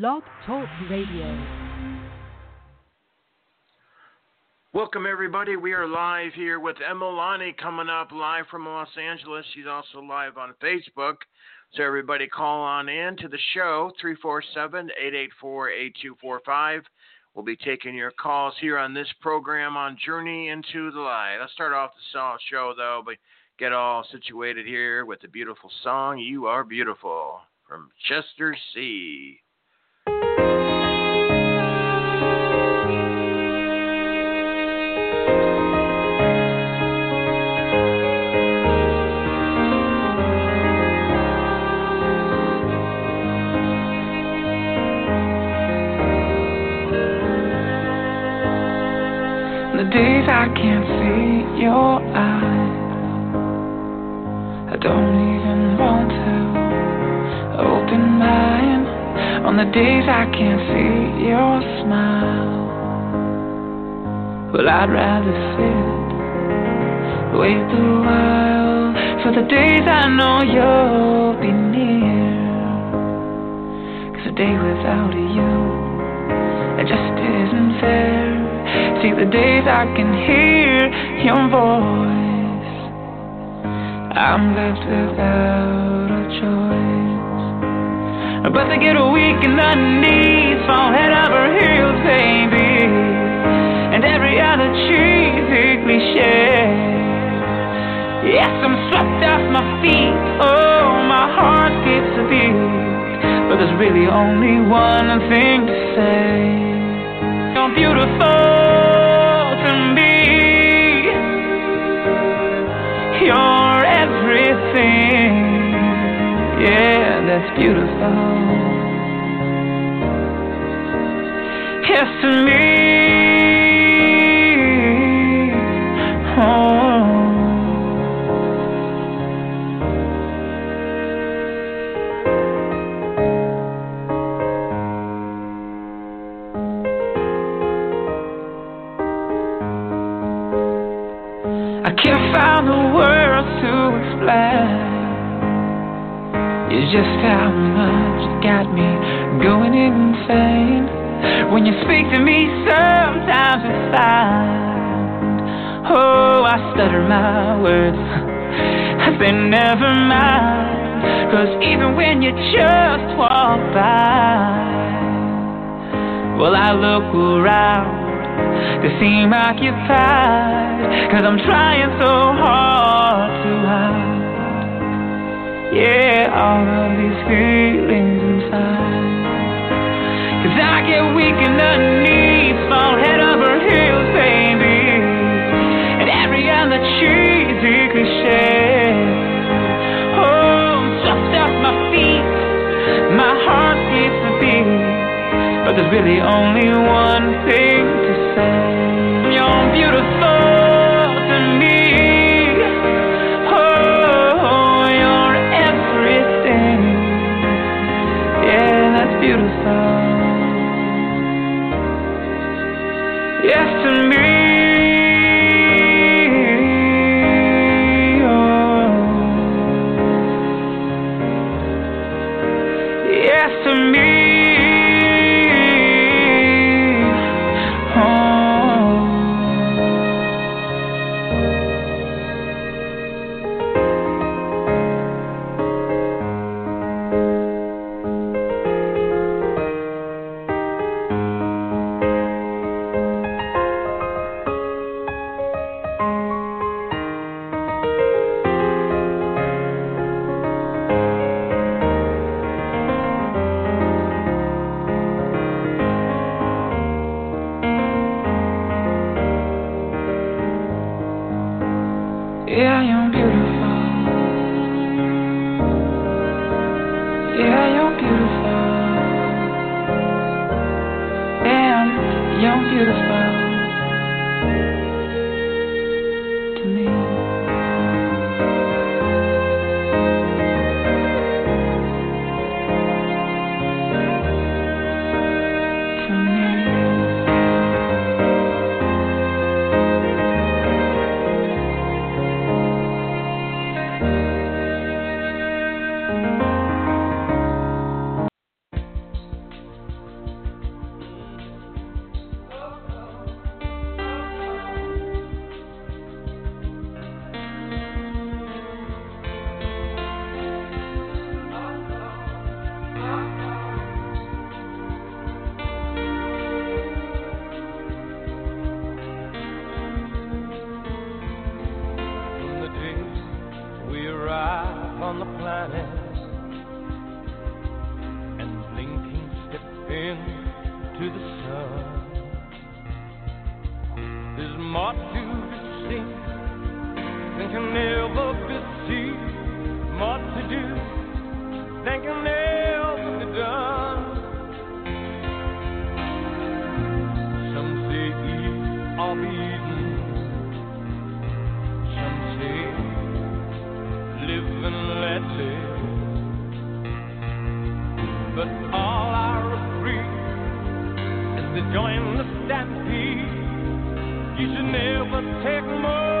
Blog Talk Radio. Welcome, everybody. We are live here with Emalani coming up live from Los Angeles. She's also live on Facebook. So, everybody, call on in to the show 347 884 8245. We'll be taking your calls here on this program on Journey into the Light. Let's start off the show, though, but get all situated here with the beautiful song, You Are Beautiful, from Chester C. days I can't see your eyes, I don't even want to open mine. On the days I can't see your smile, well, I'd rather sit, wait a while for the days I know you'll be near. Cause a day without you, it just isn't fair. See the days I can hear your voice. I'm left without a choice. But to get weak in the knees, fall head over heels, baby. And every other cheesy cliche. Yes, I'm swept off my feet. Oh, my heart skips a beat. But there's really only one thing to say. You're beautiful You're everything. Yeah, that's beautiful. Yes, to me. Explain. It's just how much it got me going insane. When you speak to me, sometimes I find, oh, I stutter my words. I say, never mind. Cause even when you just walk by, well, I look around to seem occupied. Cause I'm trying so hard to hide. Yeah, all of these feelings inside. Cause I get weak in the knees, fall head over heels, baby. And every other cheesy cliche. Oh, just off my feet, my heart skips a beat. But there's really only one thing seen than can never be seen. More to do than can ever be done. Some say eat or be eaten. Some say live and let live. But all I agree is to join the you should never take more.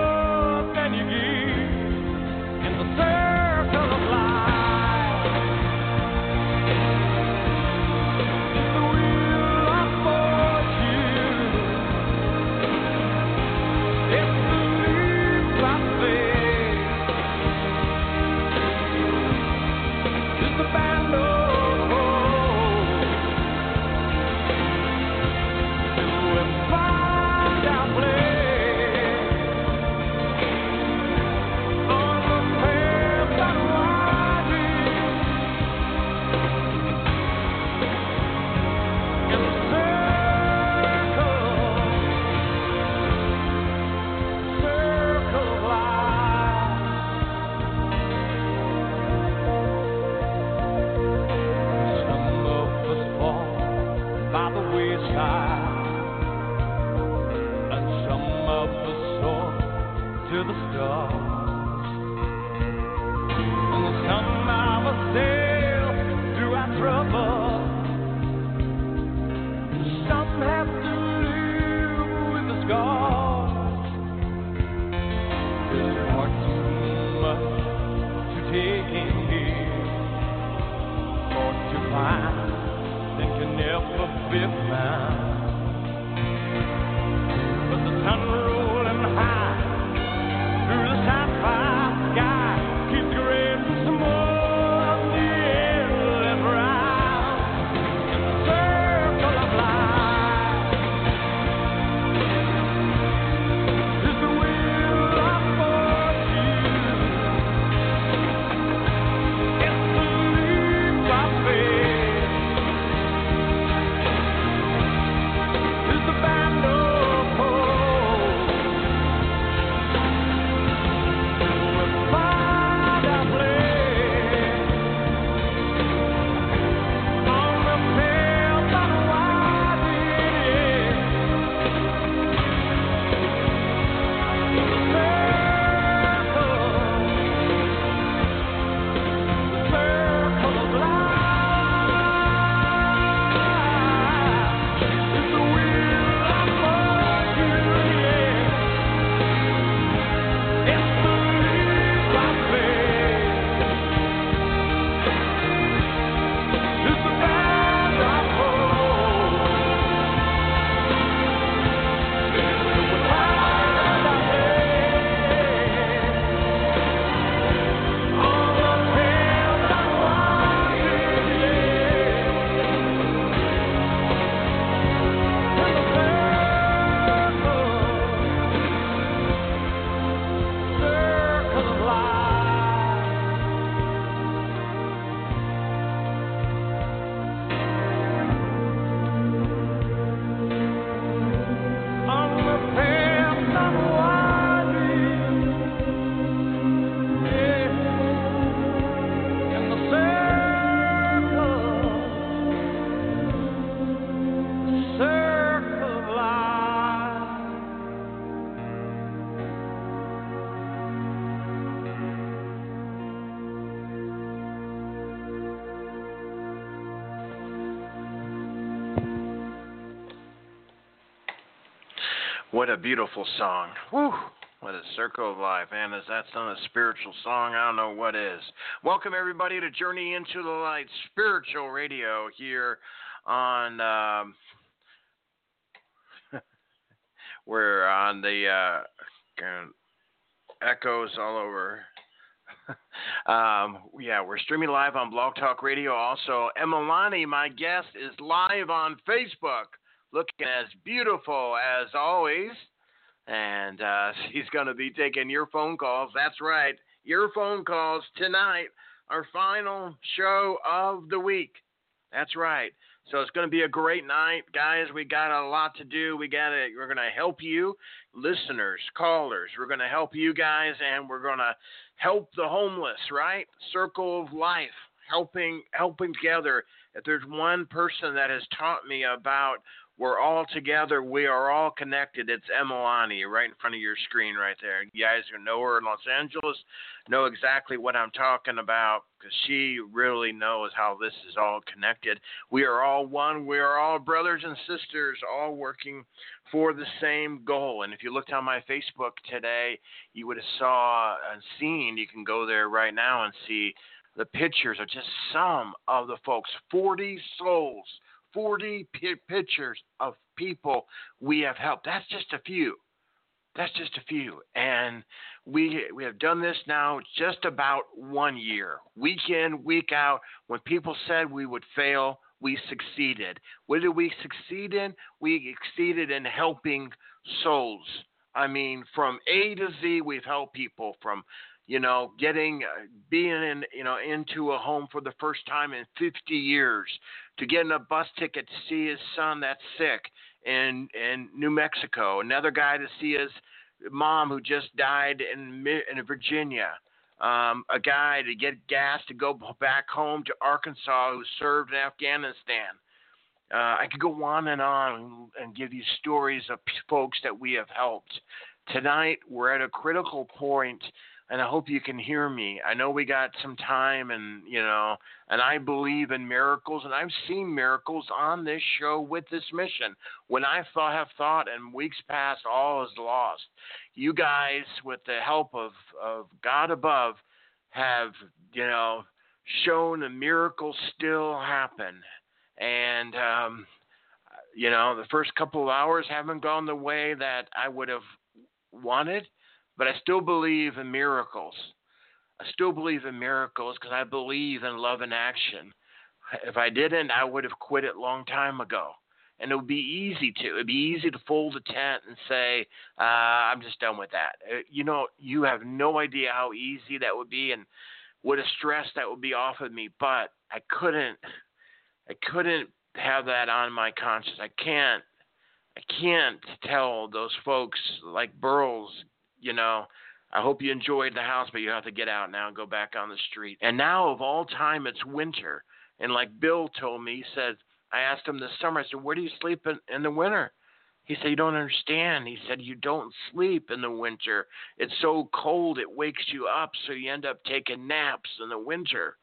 what a beautiful song. Whew. What a circle of life, And is that's not a spiritual song, I don't know what is. Welcome, everybody, to Journey into the Light Spiritual Radio here on. Um, we're on the uh, echoes all over. um, yeah, we're streaming live on Blog Talk Radio. Also, Emalani, my guest, is live on Facebook looking as beautiful as always. And uh, she's going to be taking your phone calls. That's right, your phone calls tonight, our final show of the week. That's right. So it's going to be a great night, guys. We got a lot to do. We got to. We're going to help you, listeners, callers. We're going to help you guys, and we're going to help the homeless. Right? Circle of life, helping helping together. If there's one person that has taught me about we're all together. We are all connected. It's Emalani right in front of your screen right there. You guys who know her in Los Angeles know exactly what I'm talking about because she really knows how this is all connected. We are all one. We are all brothers and sisters, all working for the same goal. And if you looked on my Facebook today, you would have saw and seen. You can go there right now and see the pictures of just some of the folks. 40 souls 40 p- pictures of people we have helped. That's just a few. That's just a few. And we we have done this now just about one year. Week in, week out. When people said we would fail, we succeeded. What did we succeed in? We succeeded in helping souls. I mean, from A to Z, we've helped people from you know, getting uh, being in, you know, into a home for the first time in 50 years, to getting a bus ticket to see his son that's sick in in New Mexico, another guy to see his mom who just died in in Virginia, um, a guy to get gas to go back home to Arkansas who served in Afghanistan. Uh, I could go on and on and give you stories of folks that we have helped. Tonight, we're at a critical point and I hope you can hear me. I know we got some time, and you know, and I believe in miracles, and I've seen miracles on this show with this mission. When I thought, have thought in weeks past, all is lost. You guys, with the help of of God above, have you know shown the miracles still happen, and um, you know, the first couple of hours haven't gone the way that I would have wanted but I still believe in miracles. I still believe in miracles because I believe in love and action. If I didn't, I would have quit it long time ago. And it would be easy to. It'd be easy to fold the tent and say, uh, I'm just done with that. Uh, you know, you have no idea how easy that would be and what a stress that would be off of me. But I couldn't, I couldn't have that on my conscience. I can't, I can't tell those folks like Burroughs you know, I hope you enjoyed the house, but you have to get out now and go back on the street. And now, of all time, it's winter. And like Bill told me, he said, I asked him this summer, I said, Where do you sleep in, in the winter? He said, You don't understand. He said, You don't sleep in the winter. It's so cold, it wakes you up, so you end up taking naps in the winter.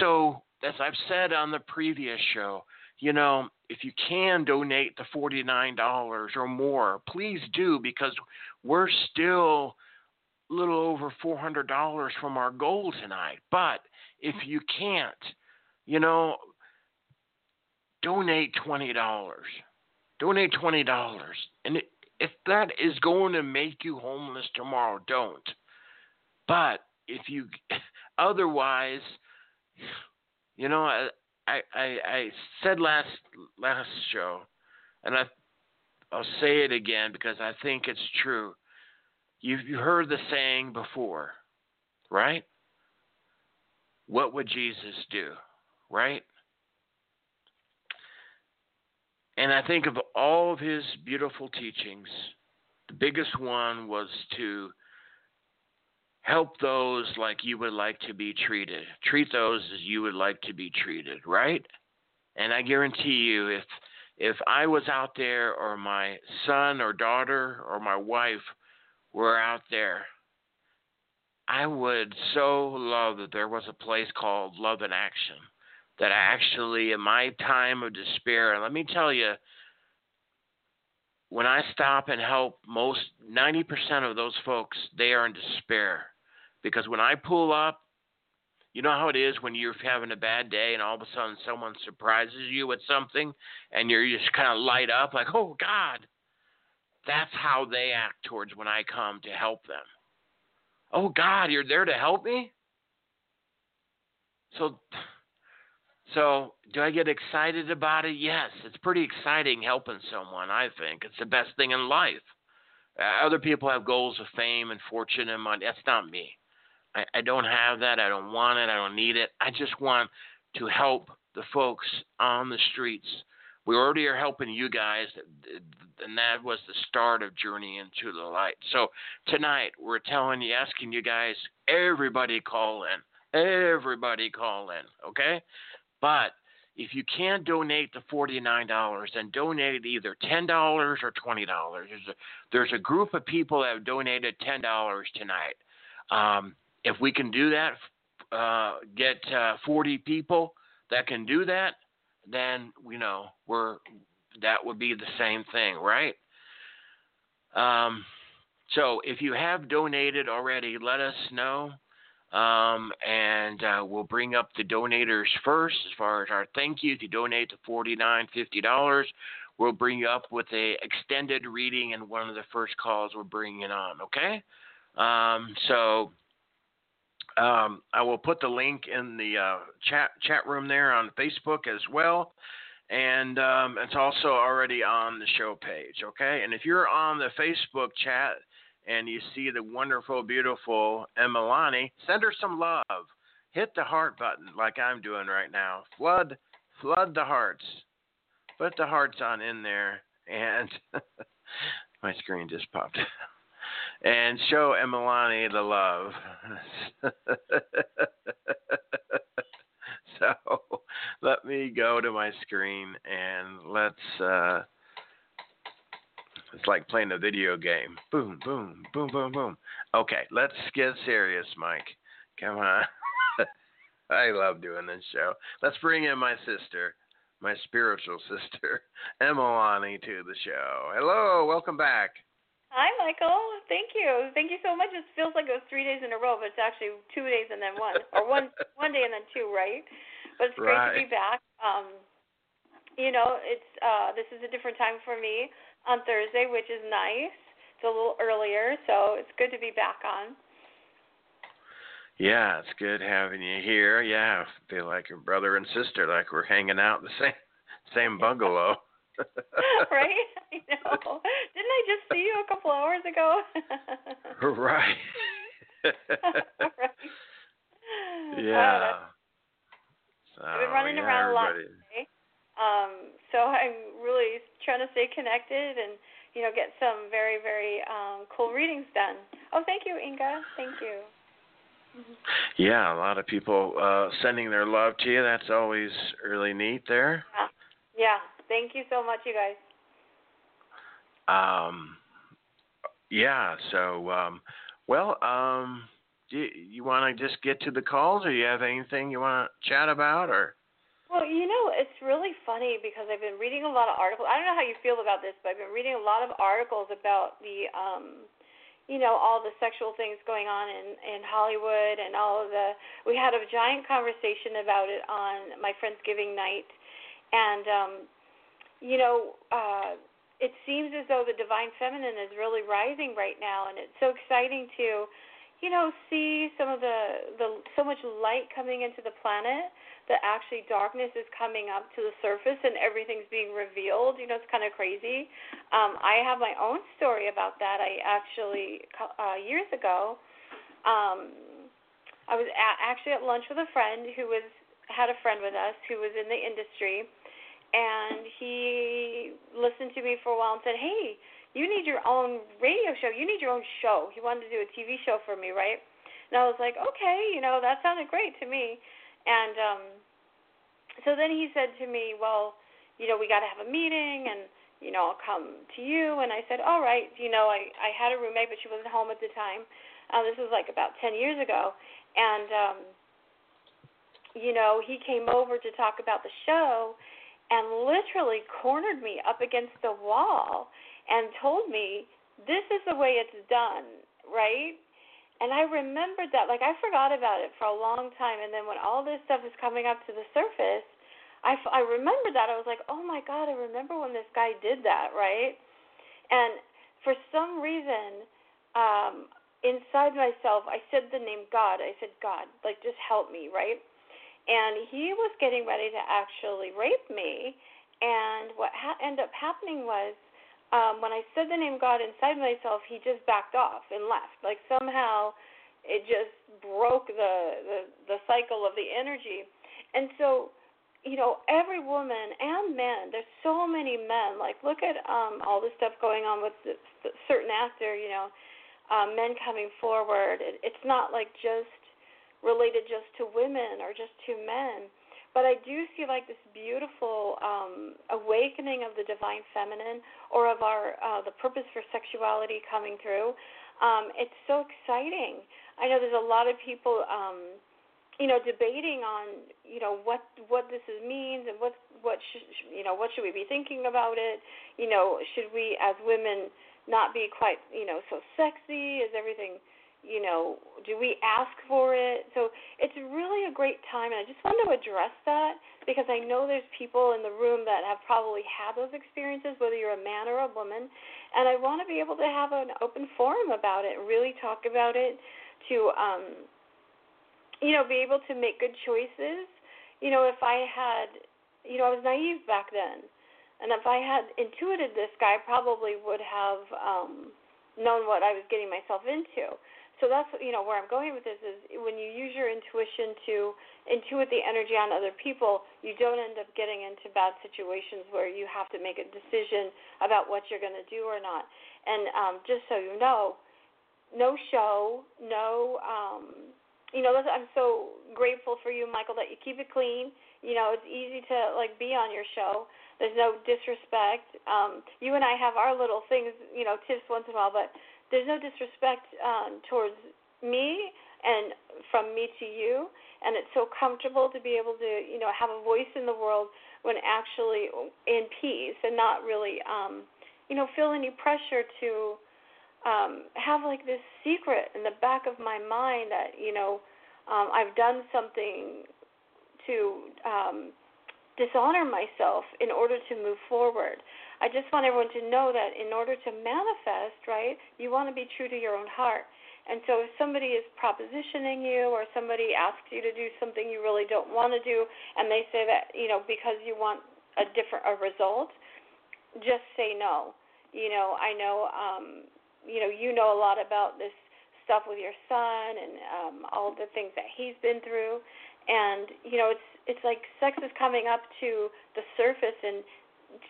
So, as I've said on the previous show, you know, if you can donate the $49 or more, please do because we're still a little over $400 from our goal tonight. But if you can't, you know, donate $20. Donate $20. And if that is going to make you homeless tomorrow, don't. But if you otherwise, you know, I, I, I said last last show, and I I'll say it again because I think it's true. You've you heard the saying before, right? What would Jesus do, right? And I think of all of his beautiful teachings, the biggest one was to help those like you would like to be treated. Treat those as you would like to be treated, right? And I guarantee you if if I was out there or my son or daughter or my wife were out there, I would so love that there was a place called Love in Action. That I actually, in my time of despair, and let me tell you, when I stop and help most 90% of those folks, they are in despair. Because when I pull up, you know how it is when you're having a bad day and all of a sudden someone surprises you with something and you're just kind of light up like, oh God. That's how they act towards when I come to help them. Oh God, you're there to help me? So so do I get excited about it? Yes, it's pretty exciting helping someone, I think. It's the best thing in life. Uh, other people have goals of fame and fortune and money. That's not me. I, I don't have that. I don't want it. I don't need it. I just want to help the folks on the streets. We already are helping you guys, and that was the start of Journey into the Light. So tonight we're telling you, asking you guys, everybody call in, everybody call in, okay? But if you can't donate the $49, then donate either $10 or $20. There's a, there's a group of people that have donated $10 tonight. Um, if we can do that, uh, get uh, 40 people that can do that, then you know we're that would be the same thing, right? Um, so if you have donated already, let us know. Um, and uh, we'll bring up the donators first as far as our thank you. If you donate to $49, $50, we'll bring you up with a extended reading and one of the first calls we're bringing on, okay? Um, so um, I will put the link in the uh, chat chat room there on Facebook as well, and um, it's also already on the show page. Okay, and if you're on the Facebook chat and you see the wonderful, beautiful Emalani, send her some love. Hit the heart button like I'm doing right now. Flood, flood the hearts. Put the hearts on in there, and my screen just popped. and show Emalani the love. so let me go to my screen and let's uh, it's like playing a video game. Boom, boom, boom, boom, boom. Okay, let's get serious, Mike. Come on. I love doing this show. Let's bring in my sister, my spiritual sister, Emalani, to the show. Hello, welcome back. Hi, Michael. Thank you. Thank you so much. It feels like it was three days in a row, but it's actually two days and then one, or one one day and then two, right? But it's great right. to be back. Um, you know, it's uh, this is a different time for me on Thursday, which is nice. It's a little earlier, so it's good to be back on. Yeah, it's good having you here. Yeah, I feel like a brother and sister, like we're hanging out in the same same bungalow. right? I know. Didn't I just see you a couple hours ago? right. right. Yeah. So, I've been running yeah, around everybody. a lot today. Um, so I'm really trying to stay connected and you know get some very very um, cool readings done. Oh, thank you, Inga. Thank you. Yeah, a lot of people uh sending their love to you. That's always really neat there. Yeah. Yeah. Thank you so much, you guys. Um, yeah. So, um, well, um, do you, you want to just get to the calls, or you have anything you want to chat about, or? Well, you know, it's really funny because I've been reading a lot of articles. I don't know how you feel about this, but I've been reading a lot of articles about the, um, you know, all the sexual things going on in in Hollywood and all of the. We had a giant conversation about it on my Friendsgiving night, and um, you know, uh, it seems as though the divine feminine is really rising right now, and it's so exciting to, you know, see some of the the so much light coming into the planet that actually darkness is coming up to the surface and everything's being revealed. You know, it's kind of crazy. Um, I have my own story about that. I actually uh, years ago, um, I was at, actually at lunch with a friend who was had a friend with us who was in the industry and he listened to me for a while and said, "Hey, you need your own radio show. You need your own show." He wanted to do a TV show for me, right? And I was like, "Okay, you know, that sounded great to me." And um so then he said to me, "Well, you know, we got to have a meeting and you know, I'll come to you." And I said, "All right." You know, I I had a roommate, but she wasn't home at the time. Uh, this was like about 10 years ago. And um you know, he came over to talk about the show and literally cornered me up against the wall and told me this is the way it's done, right? And I remembered that, like I forgot about it for a long time. And then when all this stuff is coming up to the surface, I, I remembered that. I was like, oh my God, I remember when this guy did that, right? And for some reason, um, inside myself, I said the name God. I said, God, like just help me, right? And he was getting ready to actually rape me. And what ha- ended up happening was, um, when I said the name God inside myself, he just backed off and left. Like somehow, it just broke the the, the cycle of the energy. And so, you know, every woman and men. There's so many men. Like, look at um, all the stuff going on with the, the certain actor. You know, um, men coming forward. It, it's not like just related just to women or just to men. But I do see like this beautiful um, awakening of the divine feminine or of our uh, the purpose for sexuality coming through. Um, it's so exciting. I know there's a lot of people, um, you know, debating on you know what what this is means and what what should you know what should we be thinking about it. You know, should we as women not be quite you know so sexy? Is everything you know, do we ask for it? So it's really a great time, and I just want to address that because I know there's people in the room that have probably had those experiences, whether you're a man or a woman, and I want to be able to have an open forum about it really talk about it to, um, you know, be able to make good choices. You know, if I had, you know, I was naive back then, and if I had intuited this guy, I probably would have um, known what I was getting myself into so that's you know where I'm going with this is when you use your intuition to intuit the energy on other people, you don't end up getting into bad situations where you have to make a decision about what you're going to do or not. And um, just so you know, no show, no. Um, you know, I'm so grateful for you, Michael, that you keep it clean. You know, it's easy to like be on your show. There's no disrespect. Um, you and I have our little things, you know, tips once in a while, but there's no disrespect um, towards me and from me to you. And it's so comfortable to be able to you know have a voice in the world when actually in peace and not really um you know feel any pressure to um have like this secret in the back of my mind that you know um I've done something to um dishonor myself in order to move forward I just want everyone to know that in order to manifest, right, you want to be true to your own heart. And so if somebody is propositioning you or somebody asks you to do something you really don't want to do and they say that, you know, because you want a different a result, just say no. You know, I know um you know, you know a lot about this stuff with your son and um all the things that he's been through and you know, it's it's like sex is coming up to the surface and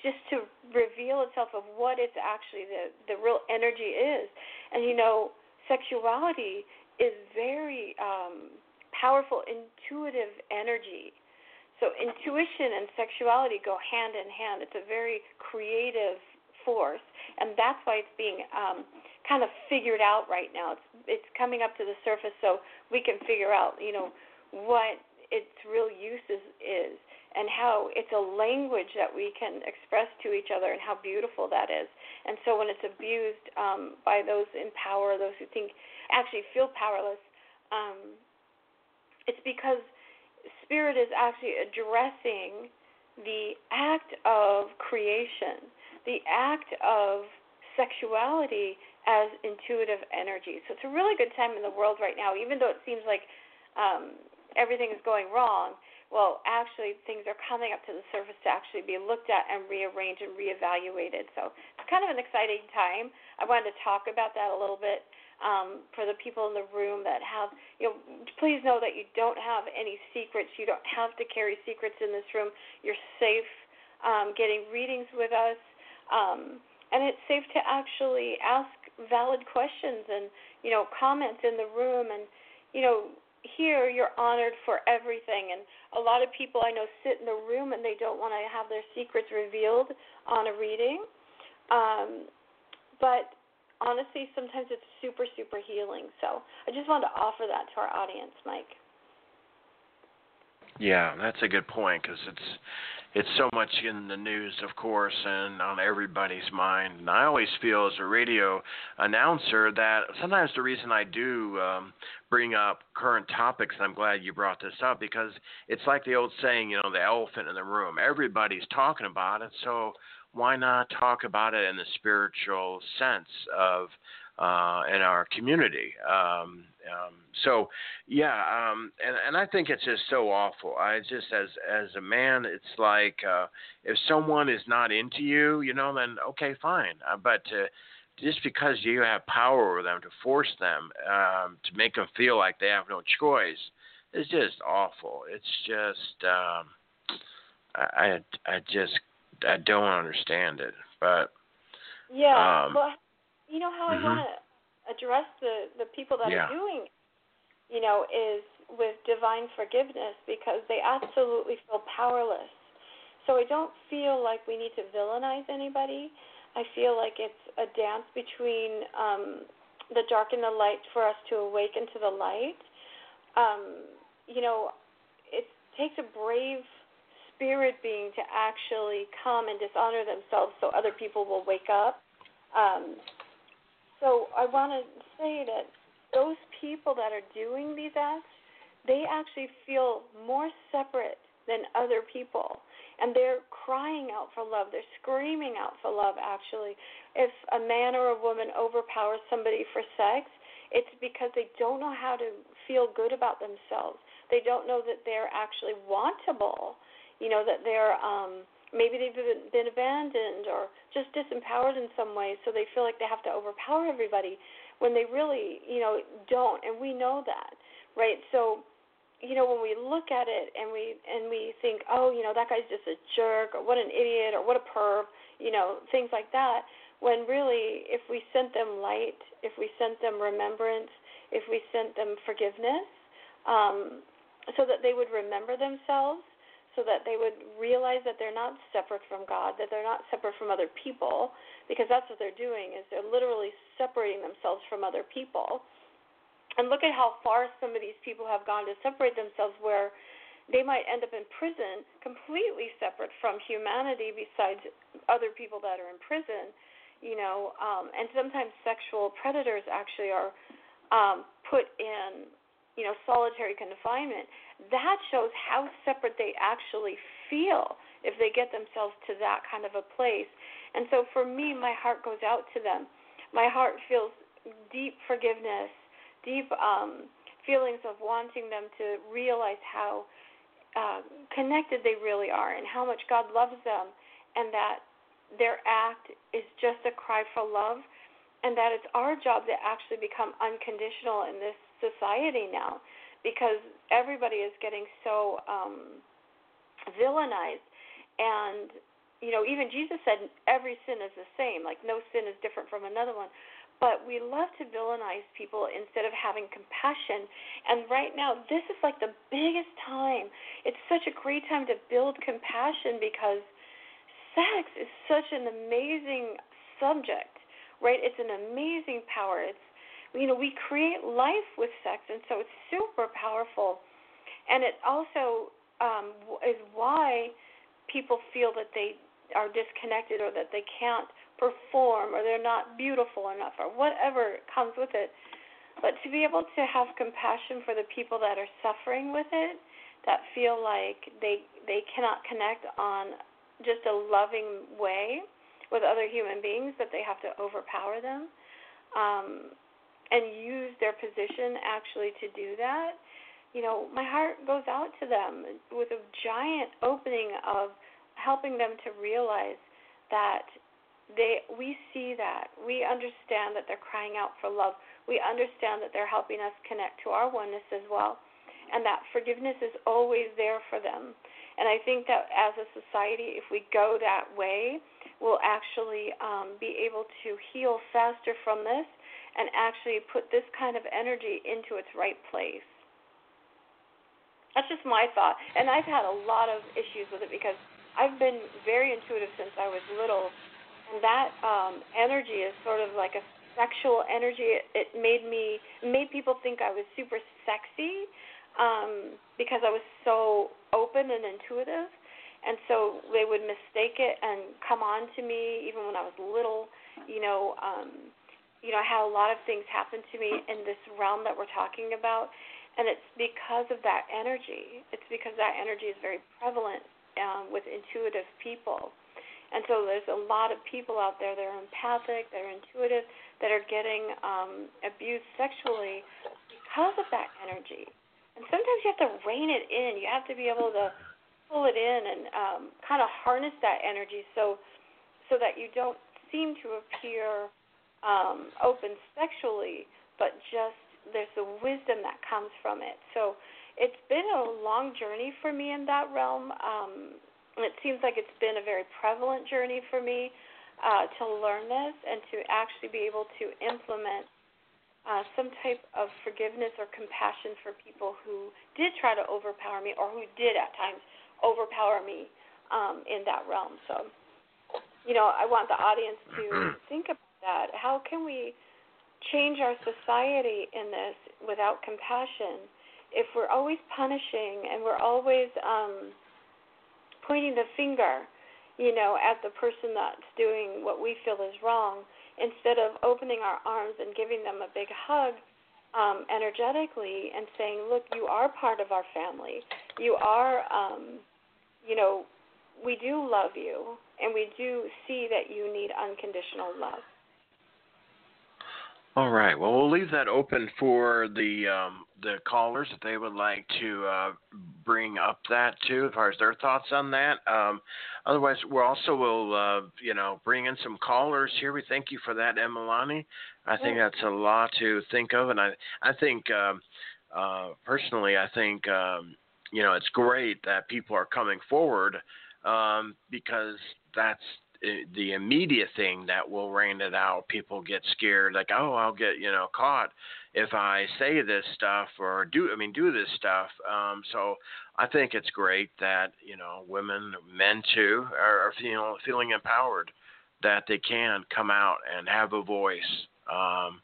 just to reveal itself of what it's actually the the real energy is. And you know, sexuality is very um, powerful, intuitive energy. So intuition and sexuality go hand in hand. It's a very creative force, and that's why it's being um, kind of figured out right now. It's it's coming up to the surface so we can figure out, you know, what its real use is, is and how it's a language that we can express to each other and how beautiful that is. And so when it's abused um, by those in power, those who think actually feel powerless, um, it's because spirit is actually addressing the act of creation, the act of sexuality as intuitive energy. So it's a really good time in the world right now, even though it seems like um, everything is going wrong well, actually, things are coming up to the surface to actually be looked at and rearranged and reevaluated. So it's kind of an exciting time. I wanted to talk about that a little bit um, for the people in the room that have, you know, please know that you don't have any secrets. You don't have to carry secrets in this room. You're safe um, getting readings with us. Um, and it's safe to actually ask valid questions and, you know, comments in the room and, you know, here you're honored for everything and a lot of people I know sit in the room and they don't want to have their secrets revealed on a reading. Um, but honestly, sometimes it's super, super healing. So I just wanted to offer that to our audience, Mike. Yeah, that's a good point because it's it's so much in the news, of course, and on everybody's mind. And I always feel as a radio announcer that sometimes the reason I do um, bring up current topics, and I'm glad you brought this up, because it's like the old saying, you know, the elephant in the room. Everybody's talking about it, so why not talk about it in the spiritual sense of uh, in our community. Um, um, so, yeah, um, and and I think it's just so awful. I just as as a man, it's like uh, if someone is not into you, you know, then okay, fine. Uh, but to, just because you have power over them to force them um, to make them feel like they have no choice is just awful. It's just. Um, I I just I don't understand it, but yeah. Um, well, you know how mhm. I want to address the the people that Yeah. are doing, you know, is with divine forgiveness because they absolutely feel powerless. So I don't feel like we need to villainize anybody. I feel like it's a dance between um, the dark and the light for us to awaken to the light. Um, you know, it takes a brave spirit being to actually come and dishonor themselves so other people will wake up. Um, so I want to say that those people that are doing these acts, they actually feel more separate than other people. And they're crying out for love. They're screaming out for love, actually. If a man or a woman overpowers somebody for sex, it's because they don't know how to feel good about themselves. They don't know that they're actually wantable. You know, that they're um maybe they've been, abandoned or just disempowered in some way, so they feel like they have to overpower everybody when they really, you know, don't. And we know that, right? So, you know, when we look at it and we and we think, oh, you know, that guy's just a jerk, or what an idiot, or what a perv, you know, things like that. When really, if we sent them light, if we sent them remembrance, if we sent them forgiveness, um, so that they would remember themselves so that they would realize that they're not separate from God, that they're not separate from other people, because that's what they're doing is they're literally separating themselves from other people. And look at how far some of these people have gone to separate themselves where they might end up in prison completely separate from humanity besides other people that are in prison, you know, um and sometimes sexual predators actually are um put in you know, solitary confinement, that shows how separate they actually feel if they get themselves to that kind of a place. And so for me, my heart goes out to them. My heart feels deep forgiveness, deep um, feelings of wanting them to realize how uh, connected they really are and how much God loves them, and that their act is just a cry for love, and that it's our job to actually become unconditional in this society now because everybody is getting so um villainized. And you know even Jesus said every sin is the same like no sin is different from another one. But we love to villainize people instead of having compassion. And right now this is like the biggest time. It's such a great time to build compassion because sex is such an amazing subject right? It's an amazing power. It's you know, we create life with sex, and so it's super powerful. And it also um, is why people feel that they are disconnected or that they can't perform or they're not beautiful enough or whatever comes with it. But to be able to have compassion for the people that are suffering with it, that feel like they they cannot connect on just a loving way with other human beings, that they have to overpower them. Um, and use their position actually to do that, you know, my heart goes out to them with a giant opening of helping them to realize that they we see that. We understand that they're crying out for love. We understand that they're helping us connect to our oneness as well and that forgiveness is always there for them and i think that as a society if we go that way we'll actually um, be able to heal faster from this and actually put this kind of energy into its right place. That's just my thought. And I've had a lot of issues with it because I've been very intuitive since I was little. And that um, energy is sort of like a sexual energy. It, it made me, made people think I was super sexy um, because I was so open and intuitive. And so they would mistake it and come on to me even when I was little, you know. Um, you know, I had a lot of things happen to me in this realm that we're talking about, and it's because of that energy. It's because that energy is very prevalent um, with intuitive people. And so there's a lot of people out there that are empathic, that are intuitive, that are getting um, abused sexually because of that energy. And sometimes you have to rein it in. You have to be able to pull it in and um, kind of harness that energy so so that you don't seem to appear um, open sexually, but just there's a wisdom that comes from it. So it's been a long journey for me in that realm. Um, it seems like it's been a very prevalent journey for me uh, to learn this and to actually be able to implement uh, some type of forgiveness or compassion for people who did try to overpower me or who did at times overpower me um, in that realm. So, you know, I want the audience to think about that. How can we change our society in this without compassion if we're always punishing and we're always um, pointing the finger, you know, at the person that's doing what we feel is wrong? Instead of opening our arms and giving them a big hug um, energetically and saying, look, you are part of our family. You are, um, you know, we do love you, and we do see that you need unconditional love. All right. Well, we'll leave that open for the um, the callers if they would like to uh, bring up that too, as far as their thoughts on that. Um, otherwise, we also will, uh, you know, bring in some callers here. We thank you for that, Emalani. I think that's a lot to think of, and I I think um, uh, personally, I think um, you know it's great that people are coming forward um, because that's the immediate thing that will rain it out. People get scared, like, oh, I'll get you know caught if I say this stuff or do I mean do this stuff. Um, so I think it's great that you know women, men too, are, are feeling feeling empowered that they can come out and have a voice. Um,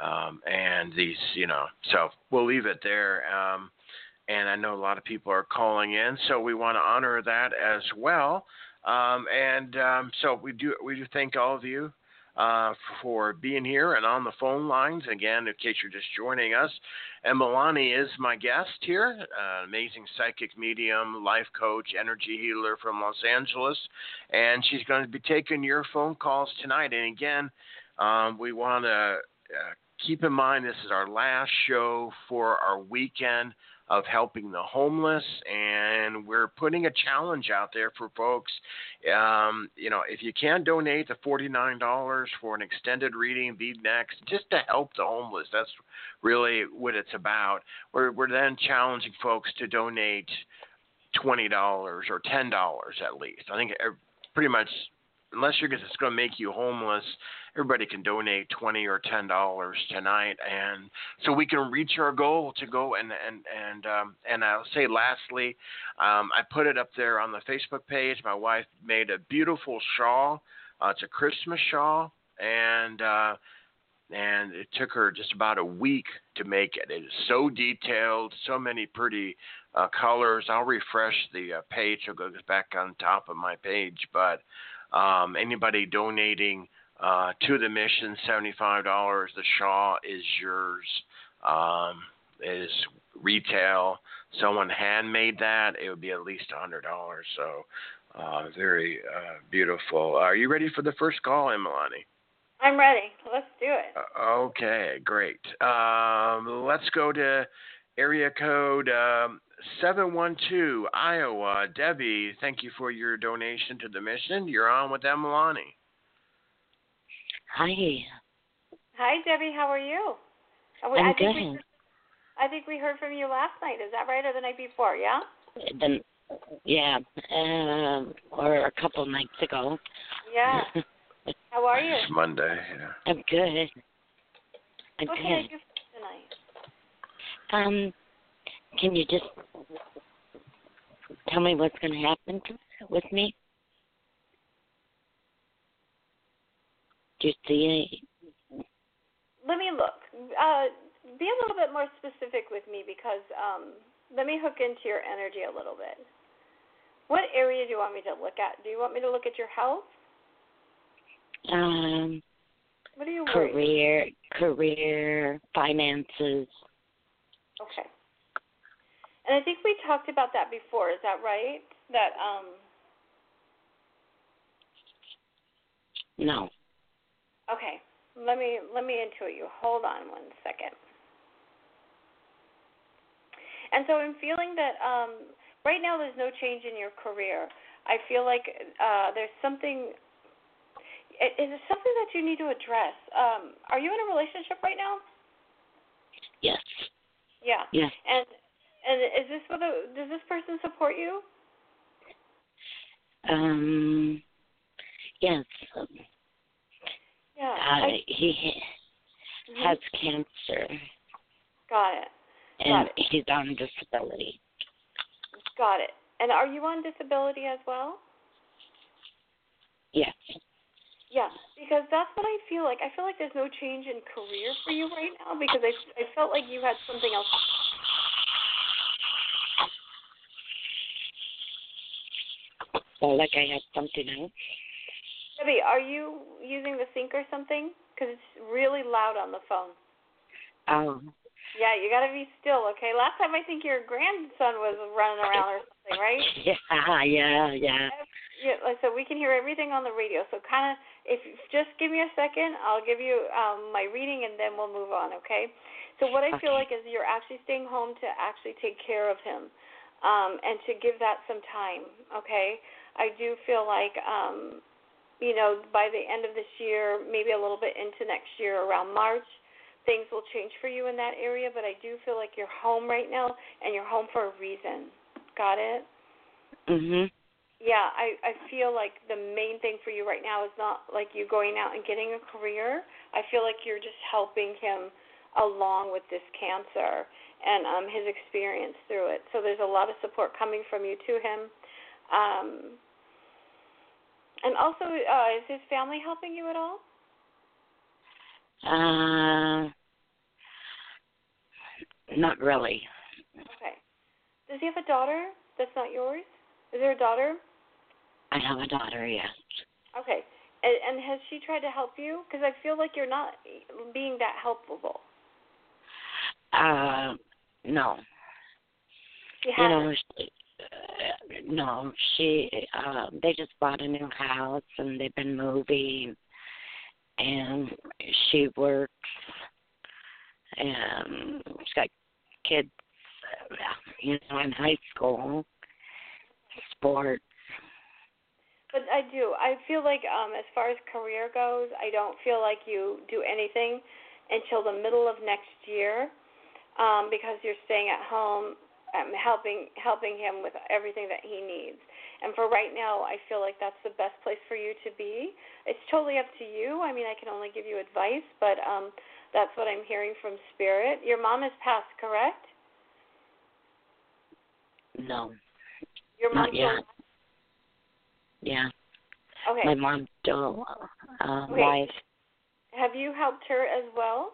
um, and these, you know, so we'll leave it there. Um, and I know a lot of people are calling in, so we want to honor that as well. Um, and um, so we do we do thank all of you uh, for being here and on the phone lines. Again, in case you're just joining us, Emalani is my guest here, uh, amazing psychic medium, life coach, energy healer from Los Angeles, and she's going to be taking your phone calls tonight. And again, um, we want to uh, keep in mind this is our last show for our weekend of helping the homeless, and we're putting a challenge out there for folks. Um, you know, if you can donate the $49 for an extended reading, be next, just to help the homeless. That's really what it's about. We're, we're then challenging folks to donate $20 or $10 at least. I think pretty much unless you're just going to make you homeless, everybody can donate twenty or ten dollars tonight, and so we can reach our goal to go and and and um, and I'll say lastly, um, I put it up there on the Facebook page. My wife made a beautiful shawl. Uh, it's a Christmas shawl, and uh, and it took her just about a week to make it. It is so detailed, so many pretty uh, colors. I'll refresh the uh, page. It goes back on top of my page, but um, anybody donating uh, to the mission, $75. The Shaw is yours. Um, it is retail. Someone handmade that, it would be at least a $100. So uh, very uh, beautiful. Are you ready for the first call, Emalani? I'm ready. Let's do it. Uh, okay, great. Um, let's go to area code um, 712 Iowa. Debbie, thank you for your donation to the mission. You're on with Emalani. Hi. Hi, Debbie. How are you? I'm I think good. We, I think we heard from you last night. Is that right, or the night before? Yeah. The, yeah, um, or a couple nights ago. Yeah. How are you? It's Monday. Yeah. I'm good. I'm what good. can I do for tonight? Um, can you just tell me what's going to happen with me? Just the. Let me look. Uh, be a little bit more specific with me because um, let me hook into your energy a little bit. What area do you want me to look at? Do you want me to look at your health? Um. What are you career, career, finances. Okay. And I think we talked about that before. Is that right? That um. No. Okay. Let me let me intuit you. Hold on one second. And so I'm feeling that um, right now there's no change in your career. I feel like uh, there's something. Is it something that you need to address? Um, are you in a relationship right now? Yes. Yeah. Yes. And and is this with a does this person support you? Um. Yes. Yeah. Uh, I, he mhm. has cancer, Got it. and it. he's on disability. Got it. And are you on disability as well? Yes. Yeah, because that's what I feel like. I feel like there's no change in career for you right now because I I felt like you had something else. Well, like I have something else. Debbie, are you using the sink or something? Because it's really loud on the phone. Oh. Yeah, you got to be still, okay? Last time I think your grandson was running around or something, right? Yeah. Yeah. Yeah. Yeah, so we can hear everything on the radio. So kind of, if just give me a second, I'll give you um, my reading, and then we'll move on. Okay. So what I feel like is you're actually staying home to actually take care of him, um, and to give that some time. Okay. I do feel like, um, you know, by the end of this year, maybe a little bit into next year, around March, things will change for you in that area. But I do feel like you're home right now, and you're home for a reason. Got it? Mhm. Yeah, I I feel like the main thing for you right now is not like you going out and getting a career. I feel like you're just helping him along with this cancer and um his experience through it. So there's a lot of support coming from you to him. Um and also uh is his family helping you at all? Uh. Not really. Okay. Does he have a daughter that's not yours? Is there a daughter? I have a daughter. Yes. Okay. And, and has she tried to help you? Because I feel like you're not being that helpful. Uh. No. She you hasn't. know, she, no, she, uh, they just bought a new house and they've been moving, and she works, and she's got kids, you know, in high school, sports. But I do. I feel like um as far as career goes, I don't feel like you do anything until the middle of next year. Um because you're staying at home um helping helping him with everything that he needs. And for right now, I feel like that's the best place for you to be. It's totally up to you. I mean, I can only give you advice, but um that's what I'm hearing from spirit. Your mom has passed, correct? No, Your not mom's yet. Yeah, Okay. my mom's still uh, alive. Have you helped her as well?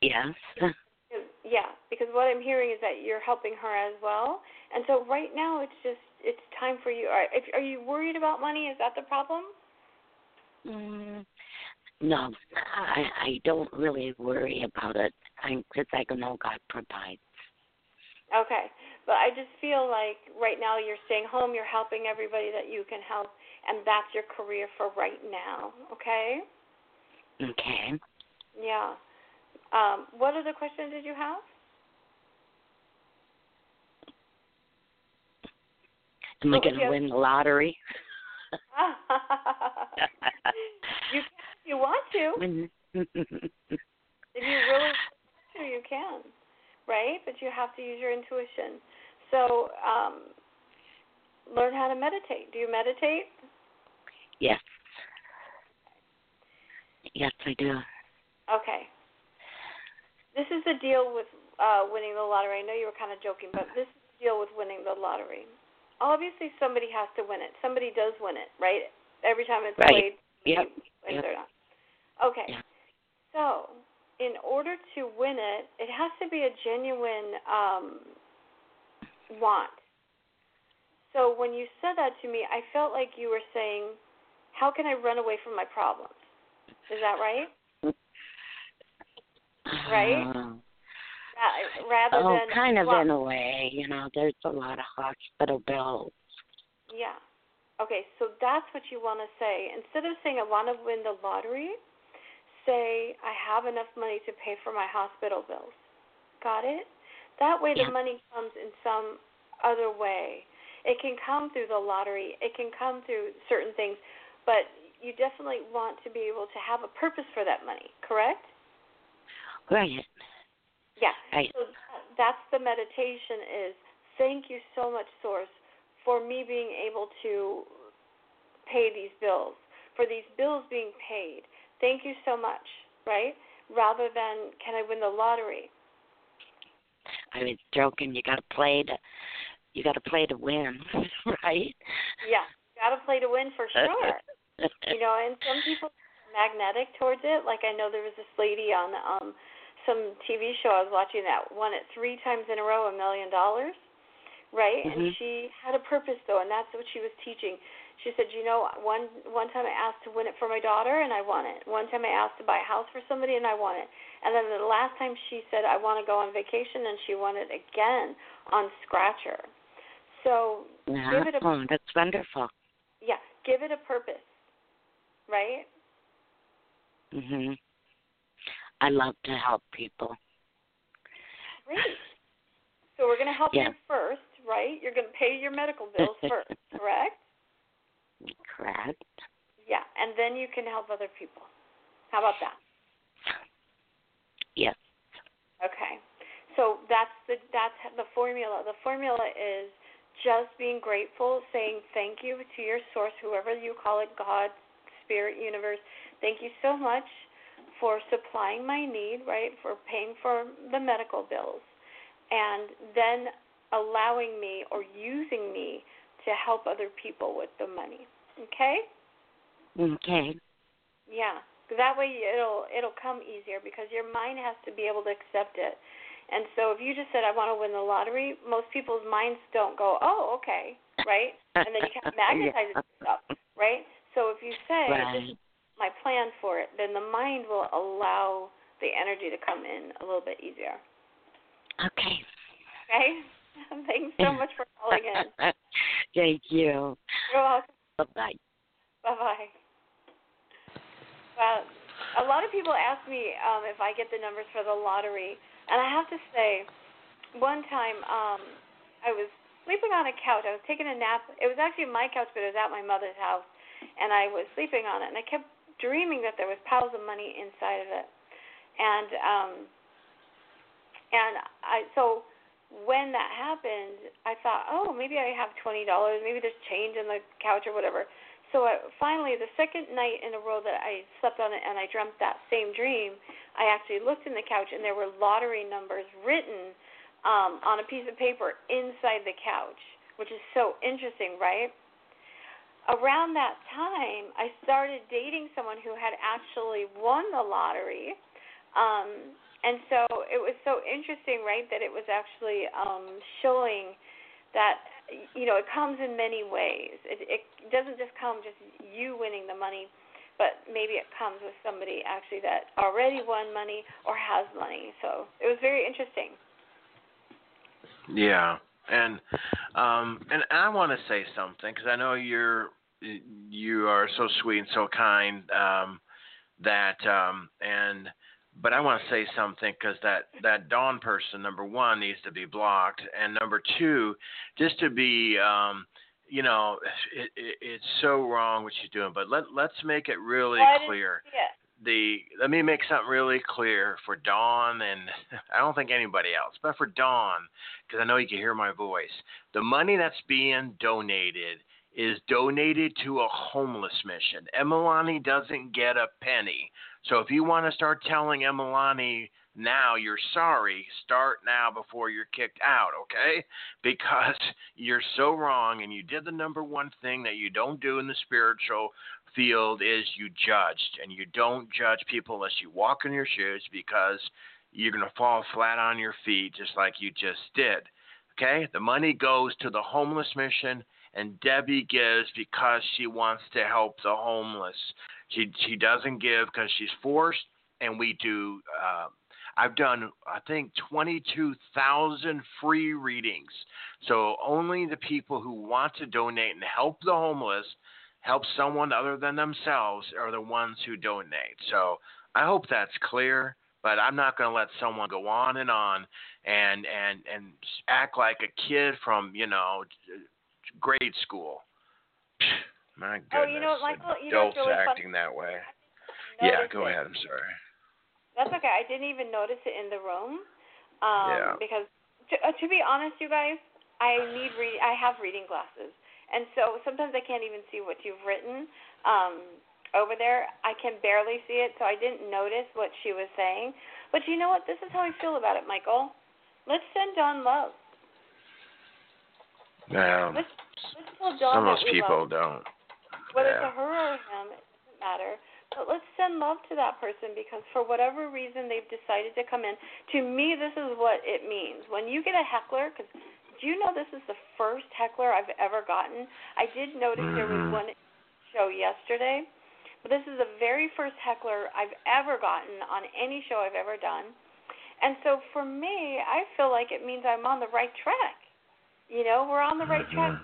Yes. Yeah, because what I'm hearing is that you're helping her as well, and so right now it's just it's time for you. Are, if, are you worried about money? Is that the problem? Mm, no, I I don't really worry about it. I because I know God provides. Okay, but I just feel like right now you're staying home, you're helping everybody that you can help, and that's your career for right now. Okay? Okay. Yeah. Um, what other questions did you have? Am I going to win the lottery? you can if you want to. If you really want to, you can, right? But you have to use your intuition. So, um, learn how to meditate. Do you meditate? yes. Yes, I do. Okay. This is the deal with uh, winning the lottery. I know you were kind of joking, but this is the deal with winning the lottery. Obviously, somebody has to win it. Somebody does win it, right? Every time it's Right. played, Yep. wins Yep. or not. Okay. Yeah. So, in order to win it, it has to be a genuine um, want. So, when you said that to me, I felt like you were saying, How can I run away from my problems? Is that right? Right? Uh, Ra- Rather oh, than kind of want. in a way. You know, there's a lot of hospital bills. Yeah. Okay, so that's what you want to say. Instead of saying, I want to win the lottery, say, I have enough money to pay for my hospital bills. Got it? That way Yeah. the money comes in some other way. It can come through the lottery, it can come through certain things, but you definitely want to be able to have a purpose for that money, correct? Right. Yeah. Right. So that's the meditation is thank you so much, Source, for me being able to pay these bills, for these bills being paid. Thank you so much, right? Rather than can I win the lottery? I was joking. You got to play to, you got to play to win, right? Yeah, got to play to win for sure. you know, and some people are magnetic towards it. Like I know there was this lady on um some TV show I was watching that won it three times in a row a million dollars, right? Mm-hmm. And she had a purpose though, and that's what she was teaching. She said, you know, one one time I asked to win it for my daughter, and I won it. One time I asked to buy a house for somebody, and I won it. And then the last time she said I want to go on vacation, and she won it again on Scratcher. So yeah, give it a oh, that's wonderful. yeah, give it a purpose, right? Mhm. I love to help people. Great. So we're going to help Yeah. you first, right? You're going to pay your medical bills first, correct? Correct. Yeah, and then you can help other people. How about that? Yes. Okay. So that's the that's the formula. The formula is just being grateful, saying thank you to your source, whoever you call it, God, spirit, universe. Thank you so much for supplying my need, right? For paying for the medical bills. And then allowing me or using me to help other people with the money. Okay? Okay. Yeah. That way it'll it'll come easier because your mind has to be able to accept it. And so if you just said I want to win the lottery, most people's minds don't go, "Oh, okay." Right? And then you kind of magnetize Yeah. it stuff, right? So if you say this is my plan for it, then the mind will allow the energy to come in a little bit easier. Okay. Okay? Thanks so much for calling in. Thank you. You're welcome. Bye bye. Bye bye. Well, a lot of people ask me um, if I get the numbers for the lottery, and I have to say, one time um, I was sleeping on a couch. I was taking a nap. It was actually my couch, but it was at my mother's house, and I was sleeping on it, and I kept dreaming that there was piles of money inside of it, and um, and I so when that happened, I thought, oh, maybe I have twenty dollars. Maybe there's change in the couch or whatever. So I, finally, the second night in a row that I slept on it and I dreamt that same dream, I actually looked in the couch and there were lottery numbers written um, on a piece of paper inside the couch, which is so interesting, right? Around that time, I started dating someone who had actually won the lottery. Um, and so it was so interesting, right, that it was actually um, showing that you know it comes in many ways. It, it doesn't just come just you winning the money, but maybe it comes with somebody actually that already won money or has money. So it was very interesting. Yeah, and um, and I want to say something because I know you're you are so sweet and so kind um, that um, and but I want to say something because that that Dawn person number one needs to be blocked. And number two just to be um, you know it, it, it's so wrong what she's doing but let let's make it really Well, clear. the let me make something really clear for Dawn and I don't think anybody else, but for Dawn, because I know you can hear my voice. The money that's being donated is donated to a homeless mission. Emalani doesn't get a penny. So if you want to start telling Emalani now you're sorry, start now before you're kicked out, okay? Because you're so wrong and you did the number one thing that you don't do in the spiritual field is you judged and you don't judge people unless you walk in your shoes because you're going to fall flat on your feet just like you just did. Okay? The money goes to the homeless mission and Debbie gives because she wants to help the homeless. She she doesn't give because she's forced and we do uh, I've done I think 22,000 free readings. So only the people who want to donate and help the homeless help someone other than themselves are the ones who donate. So I hope that's clear, but I'm not going to let someone go on and on and and and act like a kid from, you know, grade school. My goodness. Oh, you know, Michael, you know really funny? acting that way. Yeah, go it. ahead. I'm sorry. That's okay. I didn't even notice it in the room. Um, Yeah. Because to, uh, to be honest, you guys, I need read I have reading glasses. And so sometimes I can't even see what you've written um over there. I can barely see it, so I didn't notice what she was saying. But you know what? This is how I feel about it, Michael. Let's send Dawn love. Let's tell Dawn some of those people love. don't. Whether yeah. to her or him, it doesn't matter. But let's send love to that person because for whatever reason they've decided to come in. To me, this is what it means. When you get a heckler, because do you know this is the first heckler I've ever gotten? I did notice mm-hmm. there was one show yesterday, but this is the very first heckler I've ever gotten on any show I've ever done. And so for me, I feel like it means I'm on the right track. You know, we're on the right track,